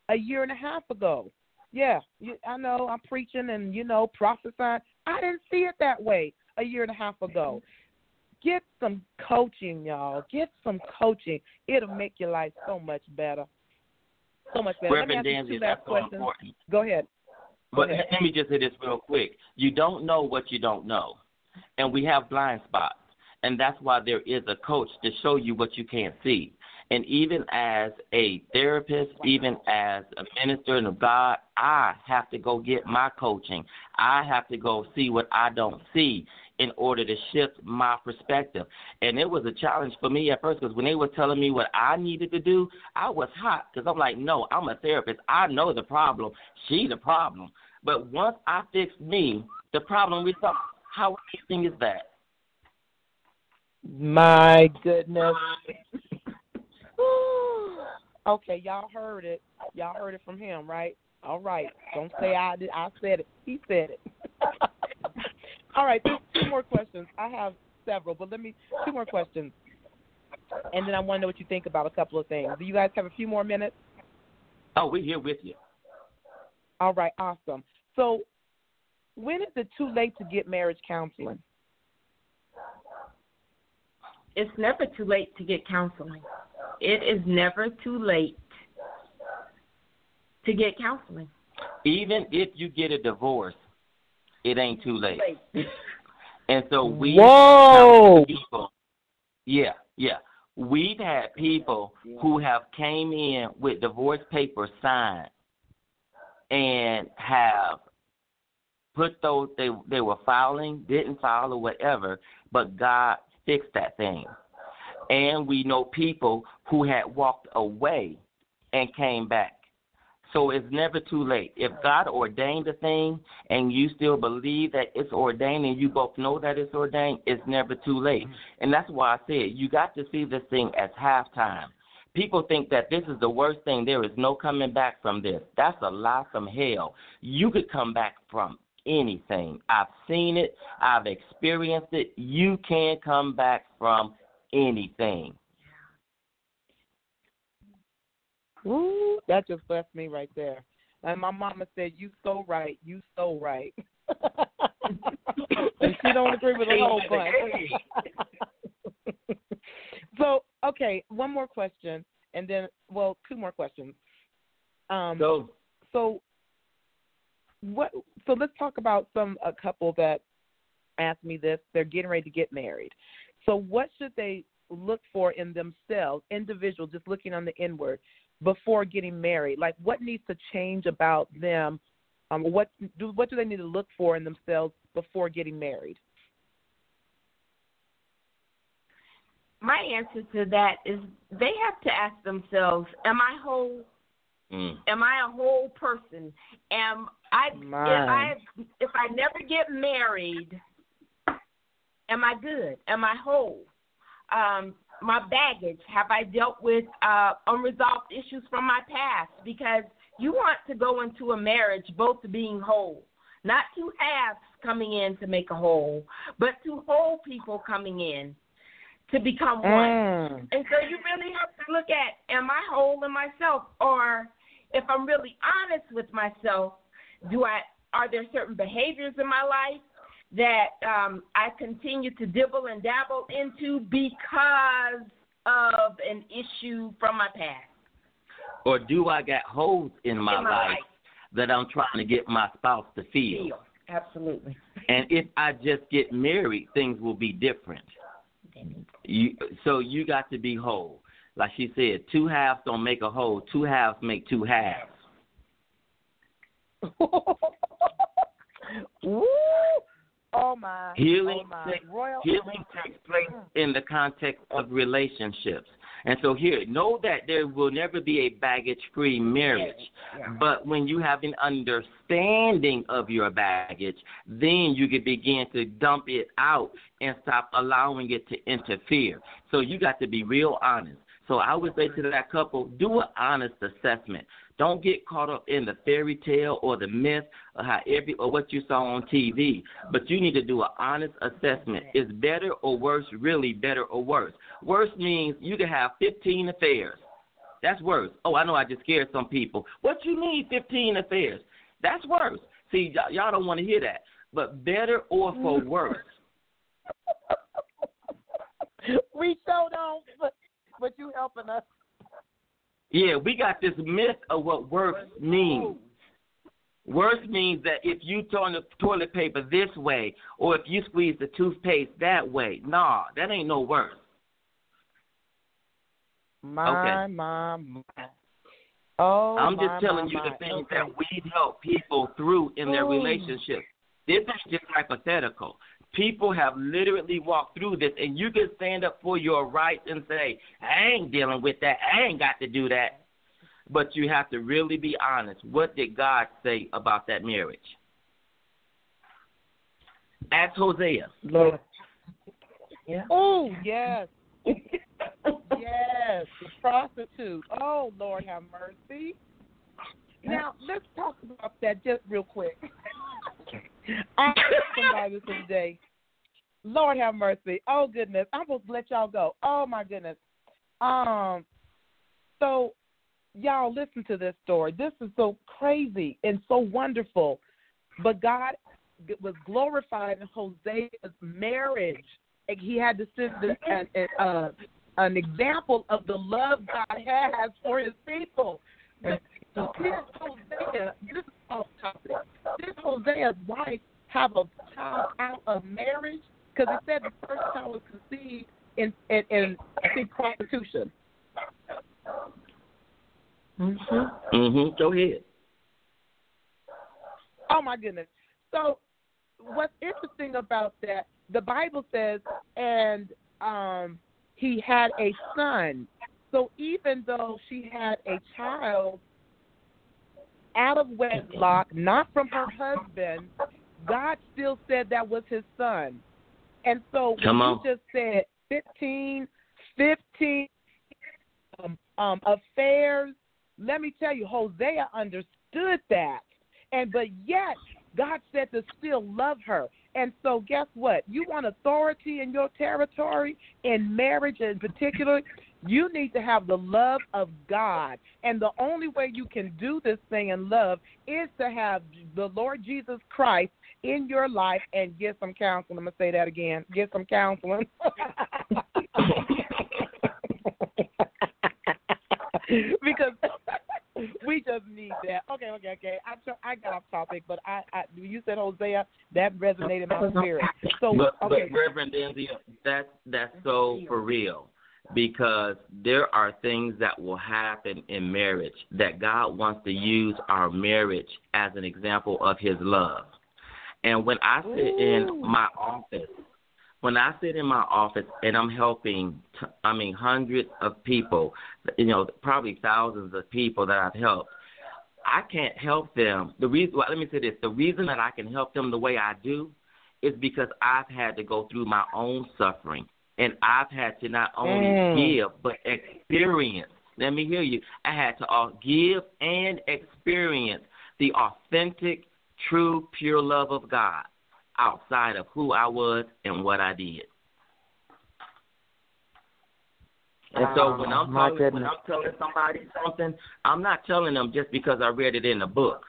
a year and a half ago. Yeah, you, I know I'm preaching and you know prophesying. I didn't see it that way a year and a half ago. Get some coaching, y'all. Get some coaching. It'll make your life so much better. So much better. Let me Reverend ask you Dansiea, two last that's so questions. Go ahead. But ahead. let me just say this real quick. You don't know what you don't know. And we have blind spots. And that's why there is a coach to show you what you can't see. And even as a therapist, even as a minister of God, I have to go get my coaching. I have to go see what I don't see in order to shift my perspective. And it was a challenge for me at first because when they were telling me what I needed to do, I was hot because I'm like, no, I'm a therapist. I know the problem. She the problem. But once I fixed me, the problem we solved. How amazing is that? My goodness. okay, y'all heard it. Y'all heard it from him, right? All right. Don't say I did. I said it. He said it. All right. There's two more questions. I have several, but let me two more questions, and then I want to know what you think about a couple of things. Do you guys have a few more minutes? Oh, we're here with you. All right. Awesome. So, when is it too late to get marriage counseling? It's never too late to get counseling. It is never too late to get counseling. Even if you get a divorce, it ain't too late. And so we Whoa. people, yeah, yeah, we've had people who have came in with divorce papers signed and have put those they they were filing, didn't file or whatever, but God fixed that thing. And we know people who had walked away and came back. So it's never too late. If God ordained a thing and you still believe that it's ordained and you both know that it's ordained, it's never too late. Mm-hmm. And that's why I said you got to see this thing as halftime. People think that this is the worst thing. There is no coming back from this. That's a lie from hell. You could come back from anything. I've seen it, I've experienced it. You can come back from anything. Woo, that just blessed me right there. And my mama said, "You so right, you so right." and she don't agree with a whole bunch. so, okay, one more question, and then, well, two more questions. Um, So so, what? So let's talk about some a couple that asked me this. They're getting ready to get married. So, what should they look for in themselves, individual, just looking on the inward, before getting married? Like, what needs to change about them? Um, what do what do they need to look for in themselves before getting married? My answer to that is they have to ask themselves, am I whole? mm, Am I a whole person? Am I if I if I never get married, am I good? Am I whole? Um, my baggage, have I dealt with uh, unresolved issues from my past? Because you want to go into a marriage both being whole, not two halves coming in to make a whole, but two whole people coming in to become one. Mm. And so you really have to look at am I whole in myself or if I'm really honest with myself, do I are there certain behaviors in my life that um, I continue to dibble and dabble into because of an issue from my past? or do I got holes in my, In my life life. that I'm trying to get my spouse to feel? Feel. Absolutely. And if I just get married, things will be different. You, so you got to be whole. Like she said, two halves don't make a whole. Two halves make two halves. Woo! Oh my! Healing oh my! takes- Royal. Healing takes place mm. in the context of relationships. And so here, know that there will never be a baggage-free marriage. But when you have an understanding of your baggage, then you can begin to dump it out and stop allowing it to interfere. So you got to be real honest. So I would say to that couple, do an honest assessment. Don't get caught up in the fairy tale or the myth or how every or what you saw on TV. But you need to do an honest assessment. Is better or worse really better or worse? Worse means you can have 15 affairs. That's worse. Oh, I know I just scared some people. What you mean 15 affairs? That's worse. See, y- y'all don't want to hear that. But better or for worse? we so don't, but but you helping us. Yeah, we got this myth of what worse means. Worse means that if you turn the toilet paper this way, or if you squeeze the toothpaste that way, nah, that ain't no worse. My Okay. my my. Oh, I'm my, just telling my, you the things okay. that we help people through in their Ooh. relationships. This is just hypothetical. People have literally walked through this, and you can stand up for your rights and say, I ain't dealing with that. I ain't got to do that. But you have to really be honest. What did God say about that marriage? Ask Hosea. Lord. Yeah. Oh yes, yes, the prostitute. Oh Lord, have mercy. Now let's talk about that just real quick. Somebody this today. Lord have mercy. Oh goodness, I'm to let y'all go. Oh my goodness. Um, so y'all listen to this story. This is so crazy and so wonderful. But God was glorified in Hosea's marriage. Like, He had to send the, an, an, uh, an example of the love God has for His people. And Hosea. This is off topic. Did Hosea's wife have a child out of marriage? Because it said the first child was conceived in in, in I think prostitution. Mhm. Mhm. Go ahead. Oh my goodness. So what's interesting about that, the Bible says, and um, he had a son. So even though she had a child out of wedlock, not from her husband, God still said that was his son. And so Come you just said 15, 15 um, um, affairs, let me tell you, Hosea understood that. And but yet God said to still love her. And so guess what? You want authority in your territory, in marriage in particular, you need to have the love of God. And the only way you can do this thing in love is to have the Lord Jesus Christ in your life and get some counseling. I'm going to say that again. Get some counseling. because we just need that. Okay, okay, okay. I I got off topic, but I, I you said Hosea that resonated in my spirit. So but, okay, but Reverend that's that's so for real because there are things that will happen in marriage that God wants to use our marriage as an example of His love. And when I sit in my office, when I sit in my office and I'm helping, t- I mean, hundreds of people, you know, probably thousands of people that I've helped, I can't help them. The reason, well, let me say this: the reason that I can help them the way I do is because I've had to go through my own suffering, and I've had to not only Mm. give but experience. Let me hear you. I had to give and experience the authentic, true, pure love of God outside of who I was and what I did. And so when Oh, I'm my telling when. I'm telling somebody something, I'm not telling them just because I read it in a book.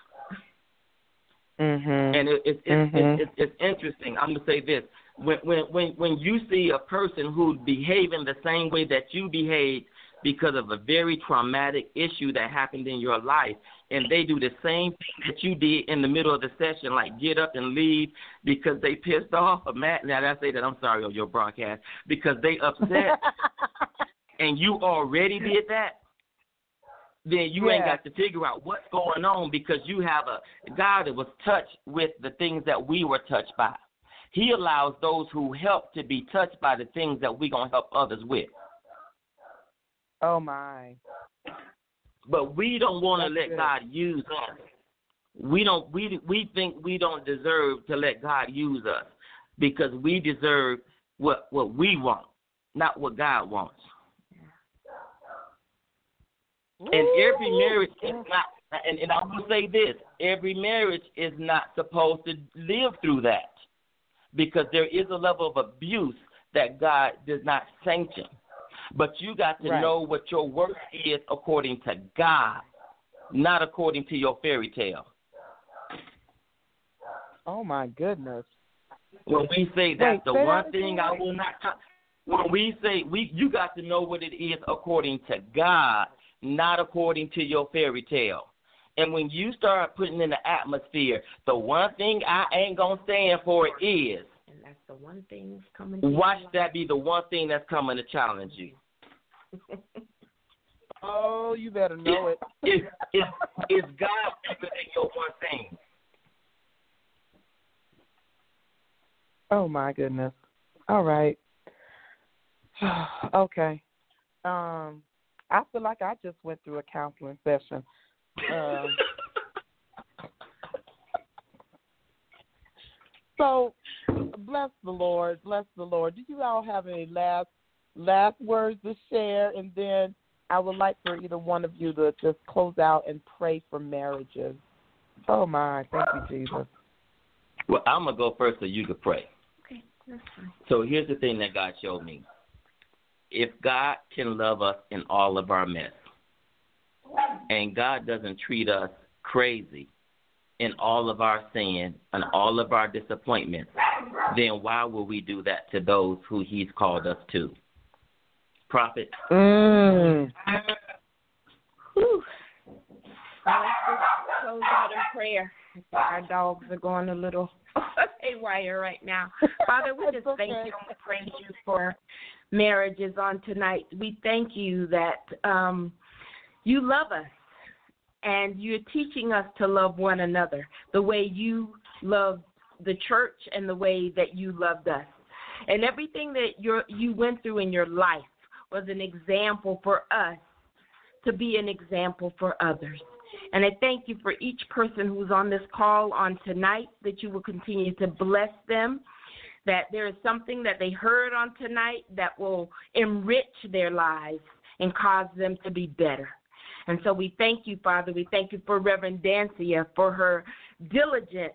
Mm-hmm. And it, it, it, Mhm. it, it, it's interesting. I'm gonna say this: when when when when you see a person who's behaving the same way that you behave because of a very traumatic issue that happened in your life, and they do the same thing that you did in the middle of the session, like get up and leave because they pissed off or mad. Now I say that I'm sorry on your broadcast because they upset, and you already did that. Then you ain't got to figure out what's going on because you have a God that was touched with the things that we were touched by. He allows those who help to be touched by the things that we're going to help others with. oh my. But we don't want to let good. God use us. We don't we we think we don't deserve to let God use us because we deserve what what we want, not what God wants. And every marriage is not and, and I will say this, every marriage is not supposed to live through that. Because there is a level of abuse that God does not sanction. But you got to Right. know what your worth is according to God, not according to your fairy tale. Oh my goodness. When we say that, Wait, the say one that thing I will not when we say we, you got to know what it is according to God, not according to your fairy tale. And when you start putting in the atmosphere, the one thing I ain't gonna stand for is And that's the one thing that's coming. to watch that be the one thing that's coming to challenge you. Oh, you better know it. it. Is is is God bigger than your one thing? Oh my goodness. All right. okay. Um, I feel like I just went through a counseling session. Um, so, bless the Lord. Bless the Lord. Do you all have any last last words to share? And then I would like for either one of you to just close out and pray for marriages. Oh my, thank you, Jesus. Well, I'm gonna go first so you can pray. okay, that's fine. So here's the thing that God showed me. If God can love us in all of our mess, and God doesn't treat us crazy in all of our sin and all of our disappointments, then why will we do that to those who He's called us to? Prophet, Mm. Whew. Well, let's just close out in prayer. Our dogs are going a little haywire right now. Father, we just thank you and praise you for marriages on tonight. We thank you that um, you love us and you're teaching us to love one another the way you love the church and the way that you loved us. And everything that you you went through in your life was an example for us to be an example for others. And I thank you for each person who's on this call on tonight that you will continue to bless them, that there is something that they heard on tonight that will enrich their lives and cause them to be better. And so we thank you, Father. We thank you for Reverend Dansiea for her diligence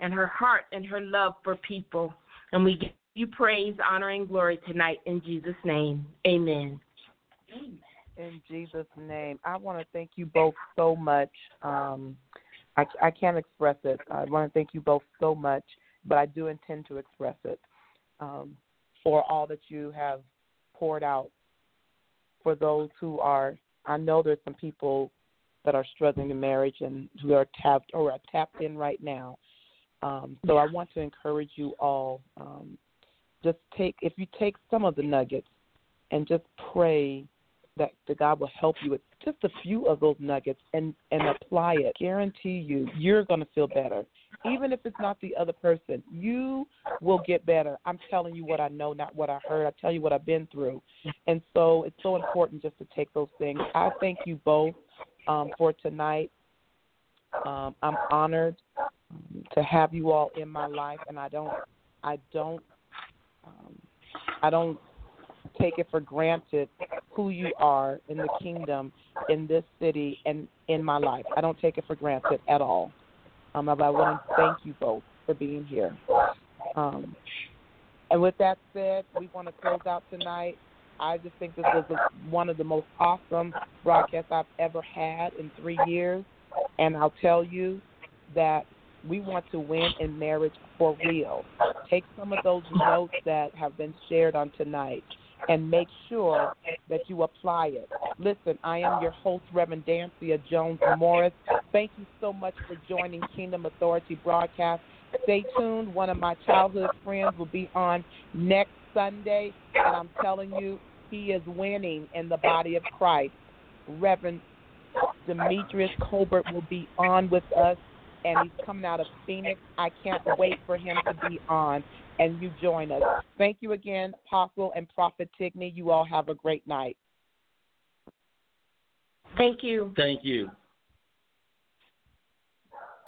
and her heart and her love for people. And we give you praise, honor, and glory tonight in Jesus' name. Amen. In Jesus' name, I want to thank you both so much. Um, I, I can't express it. I want to thank you both so much, but I do intend to express it um, for all that you have poured out for those who are. I know there's some people that are struggling in marriage and who are tapped or are tapped in right now. Um, so I want to encourage you all. Um, just take if you take some of the nuggets and just pray that the God will help you with just a few of those nuggets and and apply it. Guarantee you, you're going to feel better. Even if it's not the other person, you will get better. I'm telling you what I know, not what I heard. I tell you what I've been through, and so it's so important just to take those things. I thank you both um, for tonight. Um, I'm honored to have you all in my life, and I don't, I don't, um, I don't take it for granted who you are in the kingdom, in this city, and in my life. I don't take it for granted at all. Um, I want to thank you both for being here. Um, and with that said, we want to close out tonight. I just think this was one of the most awesome broadcasts I've ever had in three years. And I'll tell you that we want to win in marriage for real. Take some of those notes that have been shared on tonight and make sure that you apply it. Listen, I am your host, Reverend Dansiea Jones Morris. Thank you so much for joining Kingdom Authority broadcast. Stay tuned. One of my childhood friends will be on next Sunday, and I'm telling you, he is winning in the body of Christ. Reverend Demetrius Colbert will be on with us, and he's coming out of Phoenix. I can't wait for him to be on and you join us. Thank you again, Apostle and Prophet Tigney. You all have a great night. Thank you. Thank you.